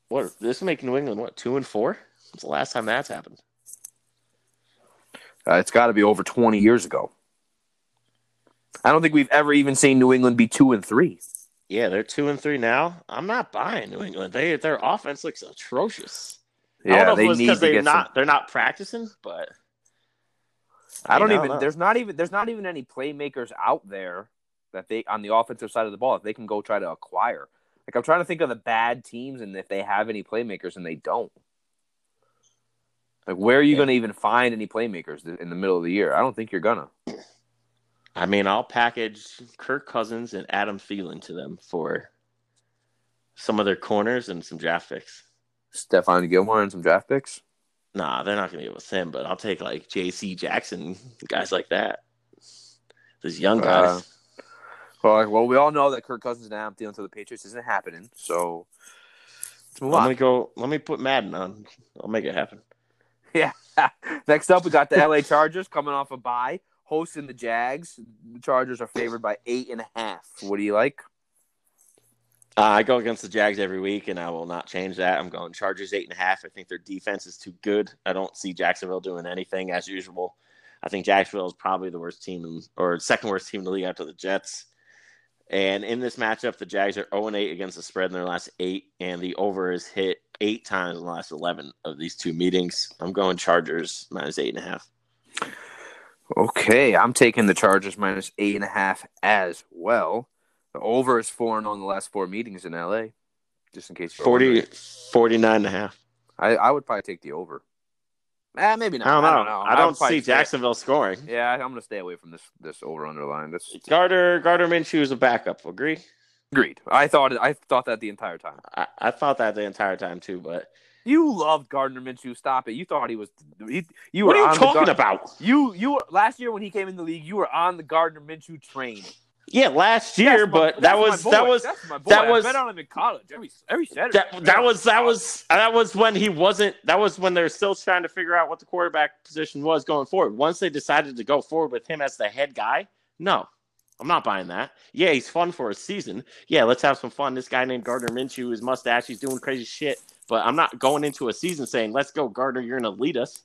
Speaker 2: what this will make New England what two and four? It's the last time that's happened.
Speaker 3: Uh, it's got to be over twenty years ago. I don't think we've ever even seen New England be two and three.
Speaker 2: Yeah, they're two and three now. I'm not buying New England. They their offense looks atrocious. I
Speaker 3: Yeah,
Speaker 2: don't know if
Speaker 3: they need
Speaker 2: because
Speaker 3: to
Speaker 2: they're
Speaker 3: get
Speaker 2: not
Speaker 3: some.
Speaker 2: they're not practicing, but
Speaker 3: I don't even.
Speaker 2: know.
Speaker 3: There's not even. There's not even any playmakers out there that they on the offensive side of the ball that they can go try to acquire. Like I'm trying to think of the bad teams and if they have any playmakers and they don't. Like where are you
Speaker 2: Yeah.
Speaker 3: going to even find any playmakers in the middle of the year? I don't think you're gonna.
Speaker 2: I mean, I'll package Kirk Cousins and Adam Thielen to them for some of their corners and some draft picks.
Speaker 3: Stephon Gilmore and some draft picks.
Speaker 2: Nah, they're not going to get with him, but I'll take like J.C. Jackson, guys like that. These young guys.
Speaker 3: Uh, Well, well, we all know that Kirk Cousins and Adam Thielen to the Patriots isn't happening. So let's move
Speaker 2: let
Speaker 3: on.
Speaker 2: me go. Let me put Madden on. I'll make it happen.
Speaker 3: Yeah. Next up, we got the LA Chargers coming off a bye, hosting the Jags. The Chargers are favored by eight and a half. What do you like?
Speaker 2: Uh, I go against the Jags every week, and I will not change that. I'm going Chargers eight and a half. I think their defense is too good. I don't see Jacksonville doing anything as usual. I think Jacksonville is probably the worst team in, or second worst team in the league after the Jets. And in this matchup, the Jags are 0 8 against the spread in their last eight, and the over is hit eight times in the last 11 of these two meetings. I'm going Chargers minus eight and a half.
Speaker 3: Okay, I'm taking the Chargers minus eight and a half as well. The over is four and oh on the last four meetings in LA. Just in case you're
Speaker 2: 40, 49 and a half.
Speaker 3: I, I would probably take the over. Eh, maybe not.
Speaker 2: I don't know.
Speaker 3: I don't know.
Speaker 2: I don't see
Speaker 3: stay-
Speaker 2: Jacksonville scoring.
Speaker 3: Yeah, I'm gonna stay away from this this over underline. This
Speaker 2: Gardner Gardner Minshew is a backup. Agree?
Speaker 3: agreed. I thought I thought that the entire time.
Speaker 2: I, I thought that the entire time too, but
Speaker 3: You loved Gardner Minshew. Stop it. You thought he was. He, you
Speaker 2: what
Speaker 3: were
Speaker 2: are you talking about?
Speaker 3: You you were, last year when he came in the league, you were on the Gardner Minshew train.
Speaker 2: Yeah, last year,
Speaker 3: my-
Speaker 2: but that was that was
Speaker 3: that's my boy.
Speaker 2: that
Speaker 3: I
Speaker 2: was-
Speaker 3: bet on him in college every every Saturday.
Speaker 2: that, that was that was that was when he wasn't that was when they're still trying to figure out what the quarterback position was going forward. Once they decided to go forward with him as the head guy, no. I'm not buying that. Yeah, he's fun for a season. Yeah, let's have some fun. This guy named Gardner Minshew, his mustache, he's doing crazy shit. But I'm not going into a season saying, "Let's go, Gardner. You're gonna lead us."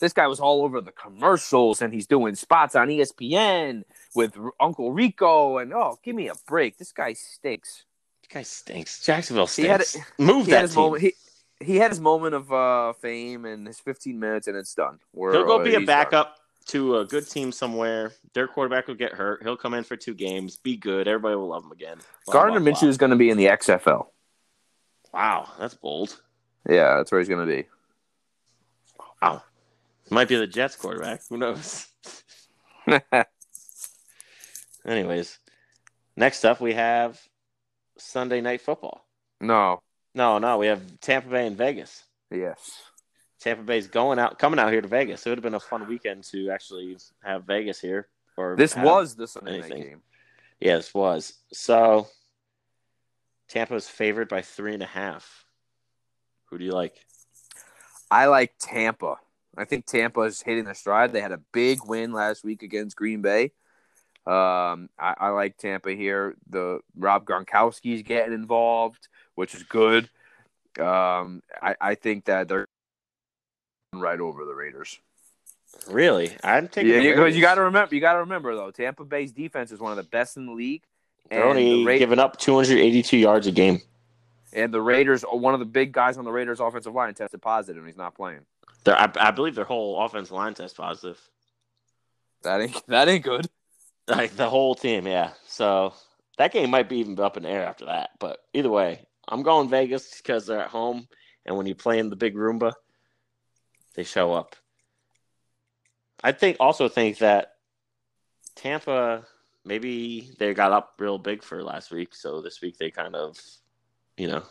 Speaker 3: This guy was all over the commercials, and he's doing spots on ESPN with Uncle Rico. And oh, give me a break. This guy stinks.
Speaker 2: This guy stinks. Jacksonville
Speaker 3: He had
Speaker 2: stinks. Move
Speaker 3: He had
Speaker 2: that
Speaker 3: his
Speaker 2: team.
Speaker 3: moment. He he had his moment of uh, fame and his 15 minutes, and it's done. We're-
Speaker 2: He'll go be a
Speaker 3: he's done.
Speaker 2: backup to a good team somewhere. Their quarterback will get hurt. He'll come in for two games, be good. Everybody will love him again. Blah,
Speaker 3: Gardner
Speaker 2: blah,
Speaker 3: Minshew is going to be in the XFL.
Speaker 2: Wow, that's bold.
Speaker 3: Yeah, that's where he's going to be.
Speaker 2: Wow. Might be the Jets quarterback. Who knows? Anyways, next up we have Sunday night football.
Speaker 3: no.
Speaker 2: No, no, we have Tampa Bay and Vegas.
Speaker 3: Yes.
Speaker 2: Tampa Bay's going out, coming out here to Vegas. It would have been a fun weekend to actually have Vegas here. Or
Speaker 3: This was the Sunday night
Speaker 2: anything.
Speaker 3: game.
Speaker 2: Yeah, this was. So Tampa is favored by three and a half. Who do you like?
Speaker 3: I like Tampa. I think Tampa is hitting their stride. They had a big win last week against Green Bay. Um, I, I like Tampa here. The Rob Gronkowski's getting involved, which is good. Um, I, I think that they're right over the Raiders.
Speaker 2: Really? I'm taking.
Speaker 3: Yeah,
Speaker 2: the
Speaker 3: you, got to remember. You got to remember though. Tampa Bay's defense is one of the best in the league,
Speaker 2: They're only
Speaker 3: the, Ra-
Speaker 2: giving up 282 yards a game.
Speaker 3: and the Raiders. One of the big guys on the Raiders' offensive line tested positive, and he's not playing.
Speaker 2: I, I believe their whole offensive line test positive.
Speaker 3: That ain't that ain't good.
Speaker 2: Like the whole team, yeah. So that game might be even up in the air after that. But either way, I'm going Vegas because they're at home, and when you play in the big Roomba, they show up. I think also think that Tampa maybe they got up real big for last week, so this week they kind of, you know,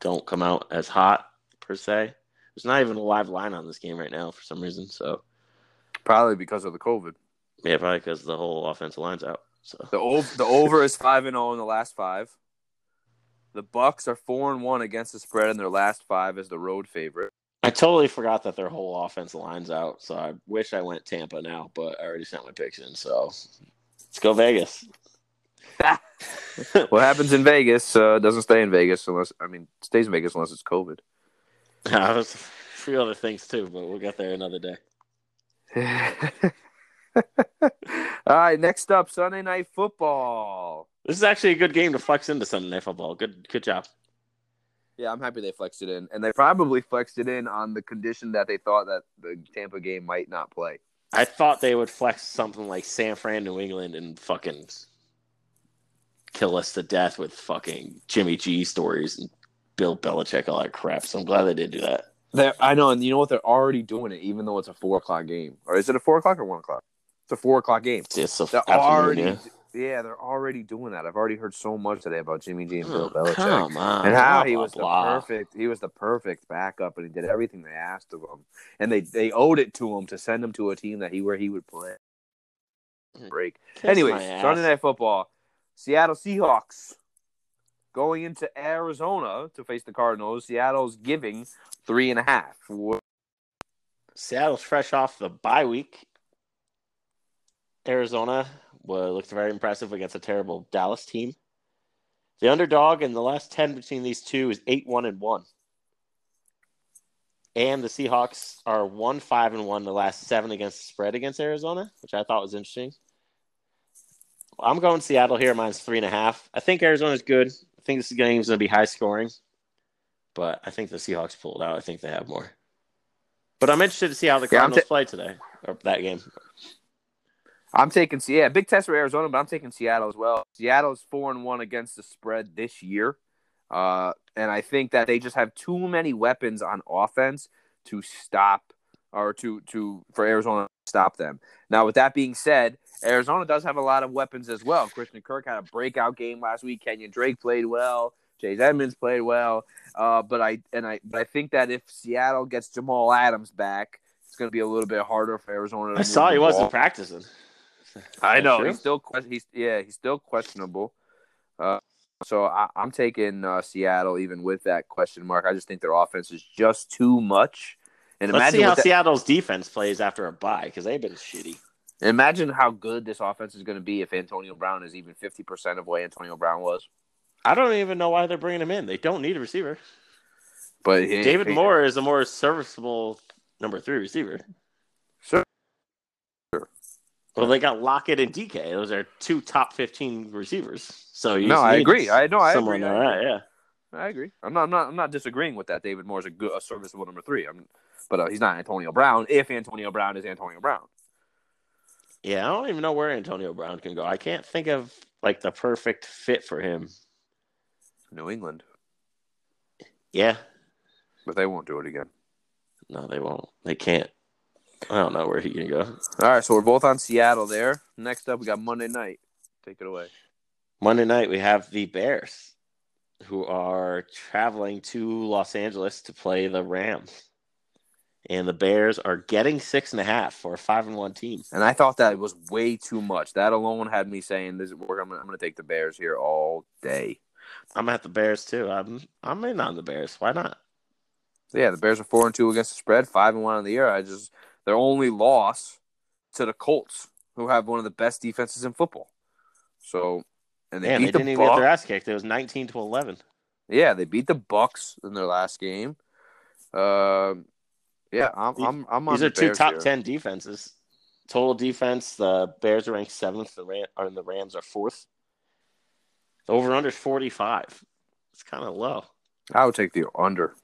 Speaker 2: don't come out as hot per se. There's not even a live line on this game right now for some reason. So
Speaker 3: Probably because of the COVID.
Speaker 2: Yeah, probably because the whole offensive line's out. So
Speaker 3: The over, the over is five and zero in the last five. The Bucs are four and one against the spread in their last five as the road favorite.
Speaker 2: I totally forgot that their whole offensive line's out. So I wish I went Tampa now, but I already sent my picks in. So let's go Vegas.
Speaker 3: what happens in Vegas uh, doesn't stay in Vegas unless I mean stays in Vegas unless it's COVID.
Speaker 2: I was a few other things too, but we'll get there another day.
Speaker 3: All right, next up Sunday night football.
Speaker 2: This is actually a good game to flex into Sunday Night Football. Good, good job.
Speaker 3: Yeah, I'm happy they flexed it in, and they probably flexed it in on the condition that they thought that the Tampa game might not play.
Speaker 2: I thought they would flex something like San Fran, New England, and fucking kill us to death with fucking Jimmy G stories and Bill Belichick, all that crap. So I'm glad they did do that.
Speaker 3: They're, I know, and you know what? They're already doing it, even though it's a four o'clock game. Or is it a four o'clock or one o'clock? It's a four o'clock game.
Speaker 2: It's just so
Speaker 3: They're already,
Speaker 2: yeah.
Speaker 3: yeah. they're already doing that. I've already heard so much today about Jimmy G and mm, Bill
Speaker 2: Oh,
Speaker 3: Belichick,
Speaker 2: come on.
Speaker 3: and how
Speaker 2: Blah,
Speaker 3: he
Speaker 2: blah,
Speaker 3: was the
Speaker 2: blah.
Speaker 3: perfect. He was the perfect backup, and he did everything they asked of him, and they they owed it to him to send him to a team that he where he would play. Mm, Break.
Speaker 2: Kiss
Speaker 3: Anyways. Sunday Night Football, Seattle Seahawks going into Arizona to face the Cardinals. Seattle's giving three and a half. What-
Speaker 2: Seattle's fresh off the bye week. Arizona well, looked very impressive against a terrible Dallas team. The underdog in the last 10 between these two is 8 1 and 1. And the Seahawks are 1 5 and 1 the last seven against the spread against Arizona, which I thought was interesting. I'm going Seattle here, minus three and a half. I think Arizona's good. I think this game is going to be high scoring, but I think the Seahawks pulled out. I think they have more. But I'm interested to see how the
Speaker 3: Yeah, I'm
Speaker 2: Cardinals play today or that game.
Speaker 3: I'm taking yeah, big test for Arizona, but I'm taking Seattle as well. Seattle's four and one against the spread this year. Uh, and I think that they just have too many weapons on offense to stop or to to for Arizona to stop them. Now, with that being said, Arizona does have a lot of weapons as well. Christian Kirk had a breakout game last week. Kenyan Drake played well. Chase Edmonds played well. Uh, but I and I but I think that if Seattle gets Jamal Adams back, it's going to be a little bit harder for Arizona. To
Speaker 2: I saw he wasn't practicing.
Speaker 3: I know
Speaker 2: True?
Speaker 3: he's still he's yeah he's still questionable. Uh, so I, I'm taking uh, Seattle even with that question mark. I just think their offense is just too much. And
Speaker 2: Let's
Speaker 3: imagine
Speaker 2: see how
Speaker 3: that-
Speaker 2: Seattle's defense plays after a bye because they've been shitty.
Speaker 3: imagine how good this offense is going to be if Antonio Brown is even 50 percent of what Antonio Brown was.
Speaker 2: I don't even know why they're bringing him in. They don't need a receiver.
Speaker 3: But
Speaker 2: David
Speaker 3: he-
Speaker 2: Moore is a more serviceable number three receiver.
Speaker 3: Sure.
Speaker 2: Well, they got Lockett and DK. Those are two top fifteen receivers. So you
Speaker 3: No, I agree. I know. I agree. I agree.
Speaker 2: yeah,
Speaker 3: I agree. I'm not. I'm not. I'm not disagreeing with that. David Moore's a good, a serviceable number three. I'm, but uh, he's not Antonio Brown. If Antonio Brown is Antonio Brown,
Speaker 2: Yeah, I don't even know where Antonio Brown can go. I can't think of like the perfect fit for him.
Speaker 3: New England,
Speaker 2: Yeah.
Speaker 3: but they won't do it again.
Speaker 2: No, they won't. They can't. I don't know where he can go.
Speaker 3: All right, so we're both on Seattle there. Next up, we got Monday night. Take it away.
Speaker 2: Monday night we have the Bears, who are traveling to Los Angeles to play the Rams, and the Bears are getting six and a half for a five and one team.
Speaker 3: And I thought that was way too much. That alone had me saying, "This, we're, I'm, gonna, I'm going to take the Bears here all day."
Speaker 2: I'm at the Bears too. I'm I'm in on the Bears. Why not?
Speaker 3: Yeah, the Bears are four and two against the spread, five and one on the year. I just their only loss to the Colts, who have one of the best defenses in football. So, and they
Speaker 2: Man,
Speaker 3: beat
Speaker 2: they
Speaker 3: the
Speaker 2: didn't even get their ass kicked. It was 19 to 11.
Speaker 3: Yeah, they beat the Bucs in their last game. Um, yeah, I'm I'm I'm on
Speaker 2: These
Speaker 3: the
Speaker 2: are two top
Speaker 3: here.
Speaker 2: 10 defenses. Total defense, the Bears are ranked seventh, the Ram, or the Rams are fourth. The over under is 45. It's kind of low.
Speaker 3: I would take the under.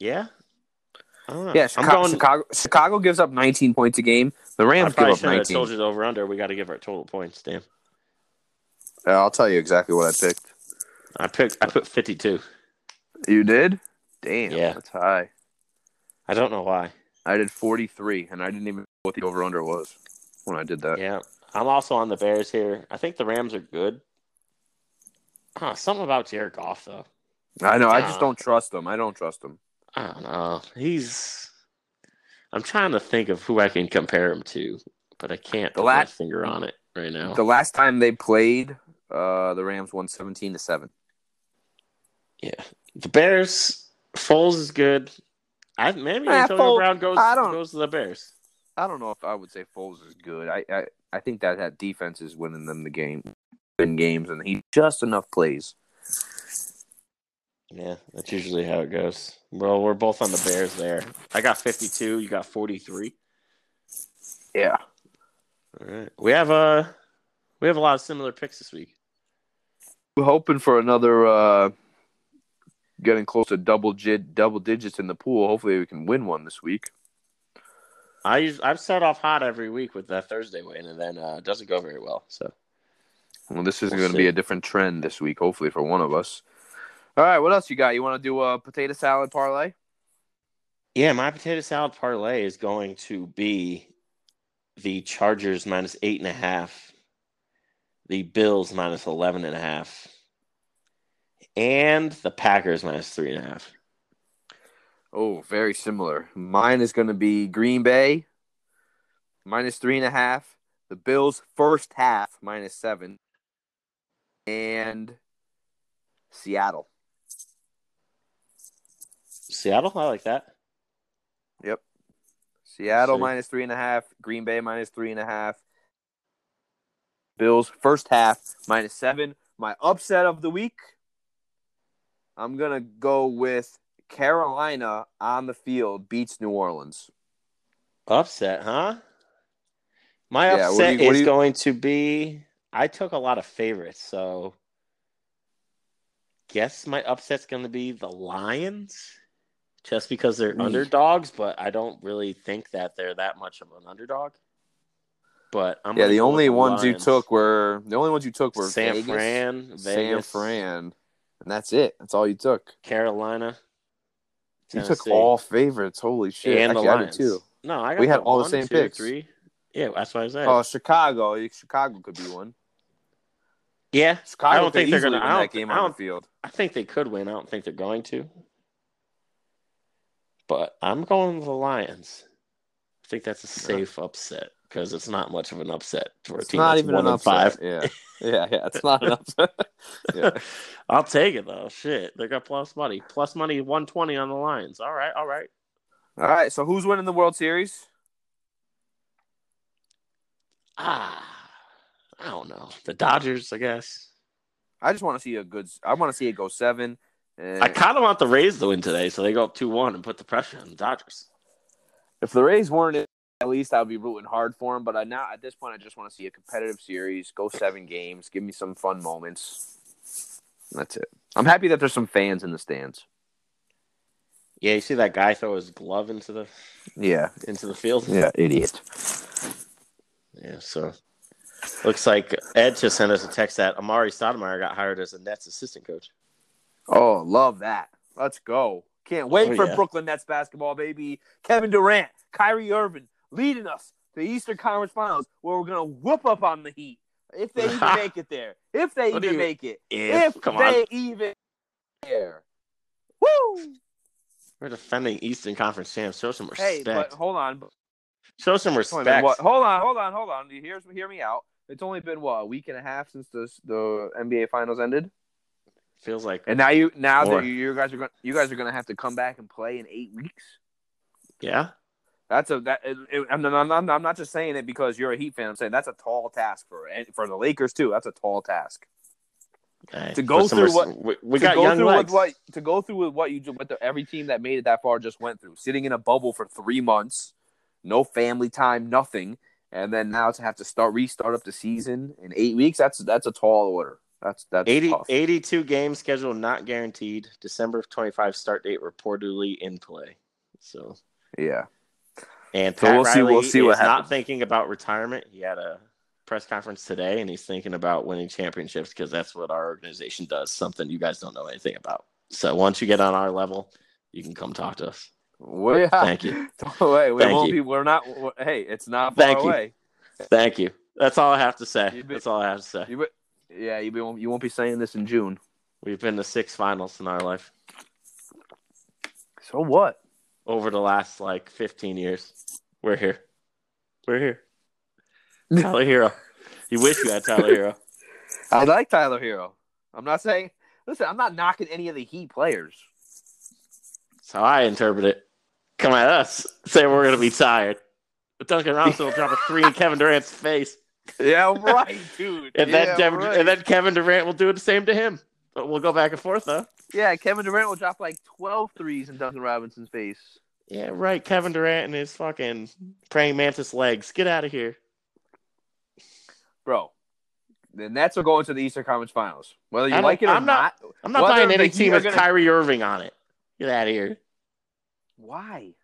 Speaker 2: Yeah. I don't know.
Speaker 3: Yeah,
Speaker 2: I'm
Speaker 3: Chicago,
Speaker 2: going.
Speaker 3: Chicago Chicago gives up 19 points a game. The
Speaker 2: I
Speaker 3: Rams give
Speaker 2: probably
Speaker 3: up
Speaker 2: should have
Speaker 3: 19.
Speaker 2: told you the over under. We got to give our total points, damn.
Speaker 3: Uh, I'll tell you exactly what I picked.
Speaker 2: I picked. I put 52.
Speaker 3: You did? Damn,
Speaker 2: Yeah.
Speaker 3: that's high.
Speaker 2: I don't know why.
Speaker 3: I did 43, and I didn't even know what the over under was when I did that.
Speaker 2: Yeah, I'm also on the Bears here. I think the Rams are good. Huh, something about Jared Goff though.
Speaker 3: I know. I
Speaker 2: Yeah.
Speaker 3: just don't trust them. I don't trust them.
Speaker 2: I don't know. He's. I'm trying to think of who I can compare him to, but I can't
Speaker 3: The
Speaker 2: put my
Speaker 3: last-
Speaker 2: finger on it right now.
Speaker 3: The last time they played, uh, the Rams won 17 to seven.
Speaker 2: yeah, the Bears. Foles is good. I maybe Antonio
Speaker 3: Foles-
Speaker 2: Brown goes
Speaker 3: I don't-
Speaker 2: goes to the Bears.
Speaker 3: I don't know if I would say Foles is good. I I, I think that that defense is winning them the game, in games, and he just enough plays.
Speaker 2: Yeah, that's usually how it goes. Well, we're both on the Bears there. I got 52. You got 43.
Speaker 3: Yeah.
Speaker 2: All right. We have a we have a lot of similar picks this week.
Speaker 3: We're hoping for another uh, getting close to double jid, double digits in the pool. Hopefully, we can win one this week.
Speaker 2: I use, I've set off hot every week with that Thursday win, and then uh, it doesn't go very well. So
Speaker 3: Well, this is
Speaker 2: We'll
Speaker 3: going to be a different trend this week. Hopefully, for one of us. All right, what else you got? You want to do a potato salad parlay?
Speaker 2: yeah, my potato salad parlay is going to be the Chargers minus eight and a half, the Bills minus eleven and a half, and the Packers minus three and a half.
Speaker 3: Oh, very similar. Mine is going to be Green Bay minus three and a half. The Bills first half minus seven, and Seattle.
Speaker 2: Seattle, I like that.
Speaker 3: Yep. Seattle minus three and a half. Green Bay minus three and a half. Bills first half minus seven. My upset of the week. I'm gonna go with Carolina on the field beats New Orleans.
Speaker 2: Upset, huh? My
Speaker 3: Yeah,
Speaker 2: upset
Speaker 3: you-
Speaker 2: is
Speaker 3: you-
Speaker 2: going to be I took a lot of favorites, so guess my upset's going to be the Lions just because they're underdogs, but I don't really think that they're that much of an underdog. But I'm
Speaker 3: yeah,
Speaker 2: gonna
Speaker 3: the
Speaker 2: go with
Speaker 3: only ones you took were the only ones you took were
Speaker 2: San
Speaker 3: Vegas,
Speaker 2: Fran,
Speaker 3: San Fran, and that's it. That's all you took.
Speaker 2: Carolina.
Speaker 3: You took all favorites. Holy shit!
Speaker 2: and
Speaker 3: Actually,
Speaker 2: the
Speaker 3: I did
Speaker 2: Lions.
Speaker 3: too.
Speaker 2: No, I got
Speaker 3: We had
Speaker 2: the
Speaker 3: all the same
Speaker 2: two,
Speaker 3: picks.
Speaker 2: Three. Yeah, that's what I said.
Speaker 3: Oh, Chicago. Chicago could be one.
Speaker 2: yeah,
Speaker 3: Chicago
Speaker 2: I don't think they're gonna.
Speaker 3: win
Speaker 2: I
Speaker 3: that
Speaker 2: don't,
Speaker 3: game
Speaker 2: I
Speaker 3: on the
Speaker 2: don't
Speaker 3: field.
Speaker 2: I think they could win. I don't think they're going to. But I'm going with the Lions. I think that's a safe upset because it's not much of an upset for a
Speaker 3: It's
Speaker 2: team
Speaker 3: not even
Speaker 2: one
Speaker 3: an
Speaker 2: and five.
Speaker 3: upset. Yeah, yeah, yeah. It's not an upset. yeah.
Speaker 2: I'll take it though. Shit, they got plus money. Plus money, one twenty on the Lions. All right, all right.
Speaker 3: All right. So who's winning the World Series?
Speaker 2: Ah, I don't know. The Dodgers, I guess.
Speaker 3: I just want to see a good. I want to see it go seven. And
Speaker 2: I eh. kind of want the Rays to win today, so they go up two one and put the pressure on the Dodgers.
Speaker 3: if the Rays weren't in, at least I'd be rooting hard for them. But I now at this point, I just want to see a competitive series, go seven games, give me some fun moments. That's it. I'm happy that there's some fans in the stands.
Speaker 2: Yeah, you see that guy throw his glove into the
Speaker 3: Yeah,
Speaker 2: into the field.
Speaker 3: yeah, idiot.
Speaker 2: Yeah, so looks like Ed just sent us a text that Amar'e Stoudemire got hired as a Nets assistant coach.
Speaker 3: Oh, love that. Let's go. Can't wait
Speaker 2: Oh,
Speaker 3: for
Speaker 2: yeah.
Speaker 3: Brooklyn Nets basketball, baby. Kevin Durant, Kyrie Irving leading us to the Eastern Conference Finals where we're going to whoop up on the Heat. If they even make it there. If they
Speaker 2: What
Speaker 3: even
Speaker 2: you-
Speaker 3: make it.
Speaker 2: If,
Speaker 3: If, they
Speaker 2: on,
Speaker 3: even there. Woo!
Speaker 2: we're defending Eastern Conference champs. Show some
Speaker 3: Hey,
Speaker 2: respect.
Speaker 3: but hold on.
Speaker 2: Show some
Speaker 3: Wait a minute,
Speaker 2: respect.
Speaker 3: what- Hold on, hold on, hold on. Here's hear me out. It's only been what a week and a half since the the NBA Finals ended,
Speaker 2: Feels like
Speaker 3: and now you now
Speaker 2: More.
Speaker 3: that you, guys are going you guys are going to have to come back and play in eight weeks.
Speaker 2: yeah.
Speaker 3: That's a that. It, it, I'm, I'm, I'm, I'm not just saying it because you're a Heat fan. I'm saying that's a tall task for for the Lakers too. That's a tall task To go through what-
Speaker 2: we, we got
Speaker 3: go
Speaker 2: young
Speaker 3: through
Speaker 2: legs.
Speaker 3: with what to go through with what you what the, every team that made it that far just went through. Sitting in a bubble for three months, no family time, nothing, and then now to have to start restart up the season in eight weeks. That's that's a tall order. That's that's
Speaker 2: 80,
Speaker 3: tough.
Speaker 2: 82 game schedule not guaranteed. December 25 start date reportedly in play. So
Speaker 3: Yeah.
Speaker 2: and
Speaker 3: So we'll see- we'll see what
Speaker 2: not thinking about retirement. He had a press conference today, and he's thinking about winning championships because that's what our organization does. Something you guys don't know anything about. So once you get on our level, you can come talk to us.
Speaker 3: Well, yeah.
Speaker 2: Thank you.
Speaker 3: Wait, we
Speaker 2: Thank
Speaker 3: won't
Speaker 2: you.
Speaker 3: be. We're not. Hey, it's not far
Speaker 2: Thank you. Thank you. That's all I have to say.
Speaker 3: Been-
Speaker 2: That's all I have to say.
Speaker 3: Yeah, you, be, you won't be saying this in June.
Speaker 2: We've been to six finals in our life
Speaker 3: So what?
Speaker 2: over the last like 15 years. We're here. We're here. Tyler Herro. You wish you had Tyler Herro.
Speaker 3: I like Tyler Herro. I'm not saying. Listen, I'm not knocking any of the Heat players.
Speaker 2: That's how I interpret it. Come at us. Say we're going to be tired. But Duncan Robinson will drop a three in Kevin Durant's face.
Speaker 3: Yeah, right, dude.
Speaker 2: And
Speaker 3: yeah,
Speaker 2: then, Kevin,
Speaker 3: right.
Speaker 2: and then Kevin Durant will do the same to him. But we'll go back and forth, though.
Speaker 3: yeah, Kevin Durant will drop like 12 threes in Duncan Robinson's face.
Speaker 2: Yeah, right. Kevin Durant and his fucking praying mantis legs. Get out of here.
Speaker 3: Bro, the Nets are going to the Eastern Conference Finals. Whether you like it or
Speaker 2: I'm not-
Speaker 3: not.
Speaker 2: I'm not buying any team with
Speaker 3: gonna-
Speaker 2: Kyrie Irving on it. Get out of here.
Speaker 3: Why?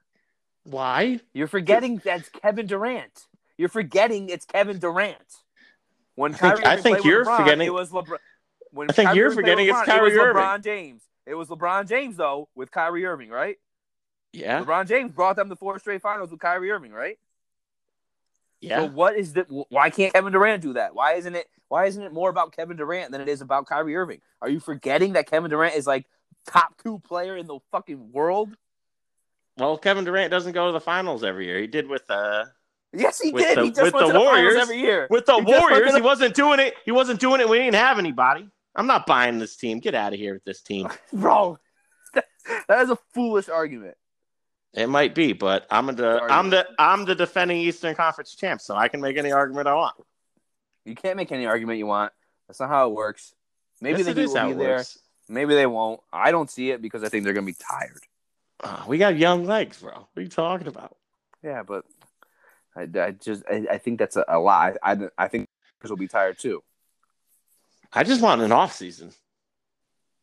Speaker 2: Why?
Speaker 3: You're forgetting that's Kevin Durant. You're forgetting it's Kevin Durant. When
Speaker 2: I think- I think you're
Speaker 3: LeBron,
Speaker 2: forgetting-
Speaker 3: It was LeBron. When
Speaker 2: I think
Speaker 3: Kyrie
Speaker 2: you're forgetting
Speaker 3: with
Speaker 2: it's Kyrie
Speaker 3: it was
Speaker 2: Irving.
Speaker 3: LeBron James. It was LeBron James though with Kyrie Irving, right?
Speaker 2: Yeah.
Speaker 3: LeBron James brought them to four straight finals with Kyrie Irving, right?
Speaker 2: Yeah.
Speaker 3: So what is the? Why can't Kevin Durant do that? Why isn't it? Why isn't it more about Kevin Durant than it is about Kyrie Irving? Are you forgetting that Kevin Durant is like top two player in the fucking world?
Speaker 2: well, Kevin Durant doesn't go to the finals every year. He did with uh
Speaker 3: Yes, he
Speaker 2: With
Speaker 3: did.
Speaker 2: the-
Speaker 3: he just
Speaker 2: with
Speaker 3: went
Speaker 2: the
Speaker 3: to the
Speaker 2: Warriors.
Speaker 3: every year.
Speaker 2: with the
Speaker 3: He to
Speaker 2: Warriors. He wasn't doing it. He wasn't doing it We didn't have anybody. I'm not buying this team. Get out of here with this team.
Speaker 3: bro. that is a foolish argument.
Speaker 2: It might be, but I'm the I'm the I'm the defending Eastern Conference champ, so I can make any argument I want.
Speaker 3: You can't make any argument you want. That's not how it works. Maybe
Speaker 2: Yes,
Speaker 3: the Heat will be there.
Speaker 2: works.
Speaker 3: Maybe they won't. I don't see it because I think they're gonna be tired.
Speaker 2: Uh, we got young legs, bro. What are you talking about?
Speaker 3: Yeah, but I, I just I, I think that's a, a lie. I I think will be tired too.
Speaker 2: I just want an off season.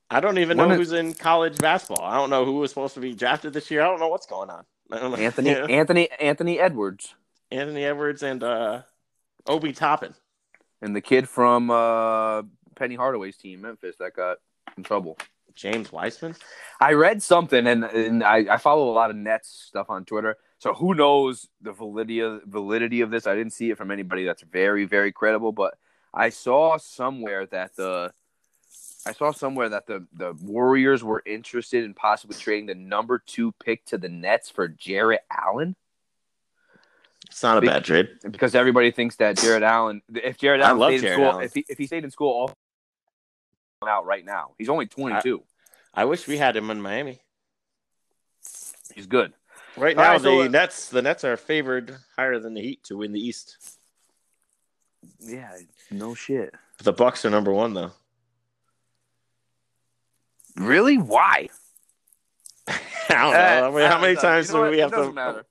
Speaker 2: I don't even
Speaker 3: When
Speaker 2: know
Speaker 3: it-
Speaker 2: who's in college basketball. I don't know who was supposed to be drafted this year. I don't know what's going on. I don't know.
Speaker 3: Anthony
Speaker 2: Yeah.
Speaker 3: Anthony Anthony Edwards
Speaker 2: Anthony Edwards and uh, Obi Toppin.
Speaker 3: and the kid from uh, Penny Hardaway's team, Memphis, that got in trouble.
Speaker 2: James Wiseman.
Speaker 3: I read something, and, and I, I follow a lot of Nets stuff on Twitter. So who knows the validity of, validity of this? I didn't see it from anybody that's very very credible, but I saw somewhere that the I saw somewhere that the the Warriors were interested in possibly trading the number two pick to the Nets for Jarrett Allen.
Speaker 2: It's not a bad trade.
Speaker 3: because everybody thinks that Jarrett Allen, if Jarrett
Speaker 2: I
Speaker 3: Allen
Speaker 2: love
Speaker 3: stayed in school,
Speaker 2: Allen.
Speaker 3: if he if he stayed in school all out right now, he's only 22.
Speaker 2: I wish we had him in Miami.
Speaker 3: he's good.
Speaker 2: Right now,
Speaker 3: right, so,
Speaker 2: the
Speaker 3: uh,
Speaker 2: Nets the Nets are favored higher than the Heat to win the East.
Speaker 3: Yeah, no shit.
Speaker 2: The Bucks are number one though.
Speaker 3: Really? Why?
Speaker 2: I don't know. I mean, how many times
Speaker 3: you know
Speaker 2: do we have to?
Speaker 3: doesn't matter.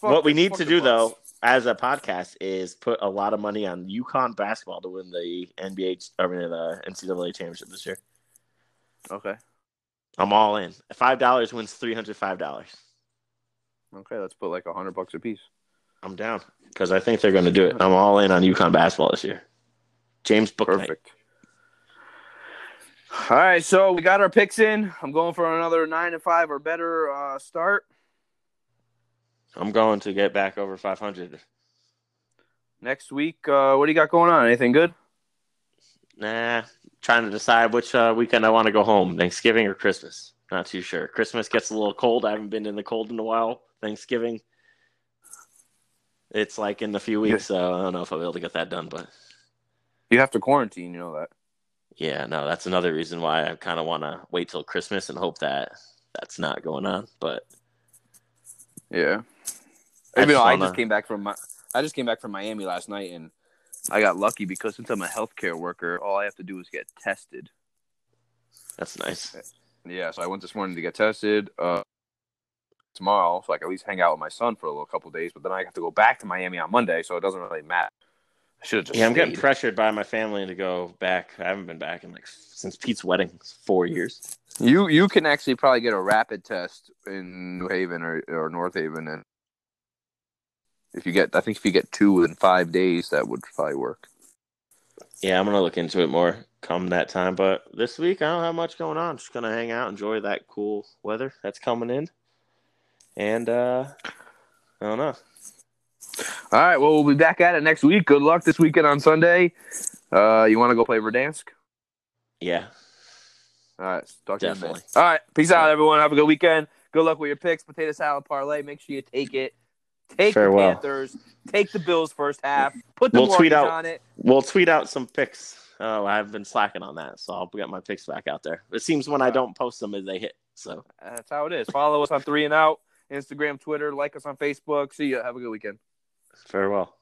Speaker 3: Fuck
Speaker 2: what we need to do
Speaker 3: Bucks.
Speaker 2: though, as a podcast, is put a lot of money on UConn basketball to win the NBA I mean, the NCAA championship this year.
Speaker 3: Okay.
Speaker 2: I'm all in. Five dollars wins three hundred five dollars.
Speaker 3: Okay, let's put like a hundred bucks a piece.
Speaker 2: I'm down because I think they're going to do it. I'm all in on UConn basketball this year. James.
Speaker 3: Perfect. All right, so we got our picks in. I'm going for another nine to five or better uh, start.
Speaker 2: I'm going to get back over 500.
Speaker 3: Next week, uh, what do you got going on? Anything good?
Speaker 2: Nah, trying to decide which uh, weekend I want to go home, Thanksgiving or Christmas. Not too sure. Christmas gets a little cold. I haven't been in the cold in a while. Thanksgiving, it's like in a few weeks, so I don't know if I'll be able to get that done. But
Speaker 3: You have to quarantine. You know that.
Speaker 2: yeah, no, that's another reason why I kind of want to wait till Christmas and hope that that's not going on. But
Speaker 3: Yeah.
Speaker 2: I
Speaker 3: I, mean,
Speaker 2: just
Speaker 3: I
Speaker 2: wanna-
Speaker 3: just came back from my, I just came back from Miami last night, and I got lucky because since I'm a healthcare worker, all I have to do is get tested.
Speaker 2: that's nice.
Speaker 3: Yeah, so I went this morning to get tested. Uh, tomorrow, so I can at least hang out with my son for a little couple days. But then I have to go back to Miami on Monday, so it doesn't really matter. I should have just.
Speaker 2: Yeah, I'm getting pressured by my family to go back. I haven't been back in like since Pete's wedding, four years.
Speaker 3: You you can actually probably get a rapid test in New Haven or, or North Haven, and if you get, I think if you get two in five days, that would probably work.
Speaker 2: Yeah, I'm gonna look into it more come that time. But this week I don't have much going on. Just gonna hang out, enjoy that cool weather that's coming in, and uh I don't know.
Speaker 3: All right, well, we'll be back at it next week. Good luck this weekend on Sunday. Uh, you want to go play Verdansk?
Speaker 2: Yeah,
Speaker 3: All right, talk to you in a
Speaker 2: Definitely.
Speaker 3: All right, peace out, everyone. Have a good weekend. Good luck with your picks. Potato salad parlay. Make sure you take it. Take
Speaker 2: Farewell.
Speaker 3: the Panthers. Take the Bills first half. Put the
Speaker 2: We'll tweet out-
Speaker 3: on it.
Speaker 2: we'll tweet out some picks. Oh, I've been slacking on that, so I'll get my picks back out there. It seems when I don't post them, as they hit. So
Speaker 3: That's how it is. Follow us on Three and Out, Instagram, Twitter. Like us on Facebook. See ya. Have a good weekend.
Speaker 2: farewell.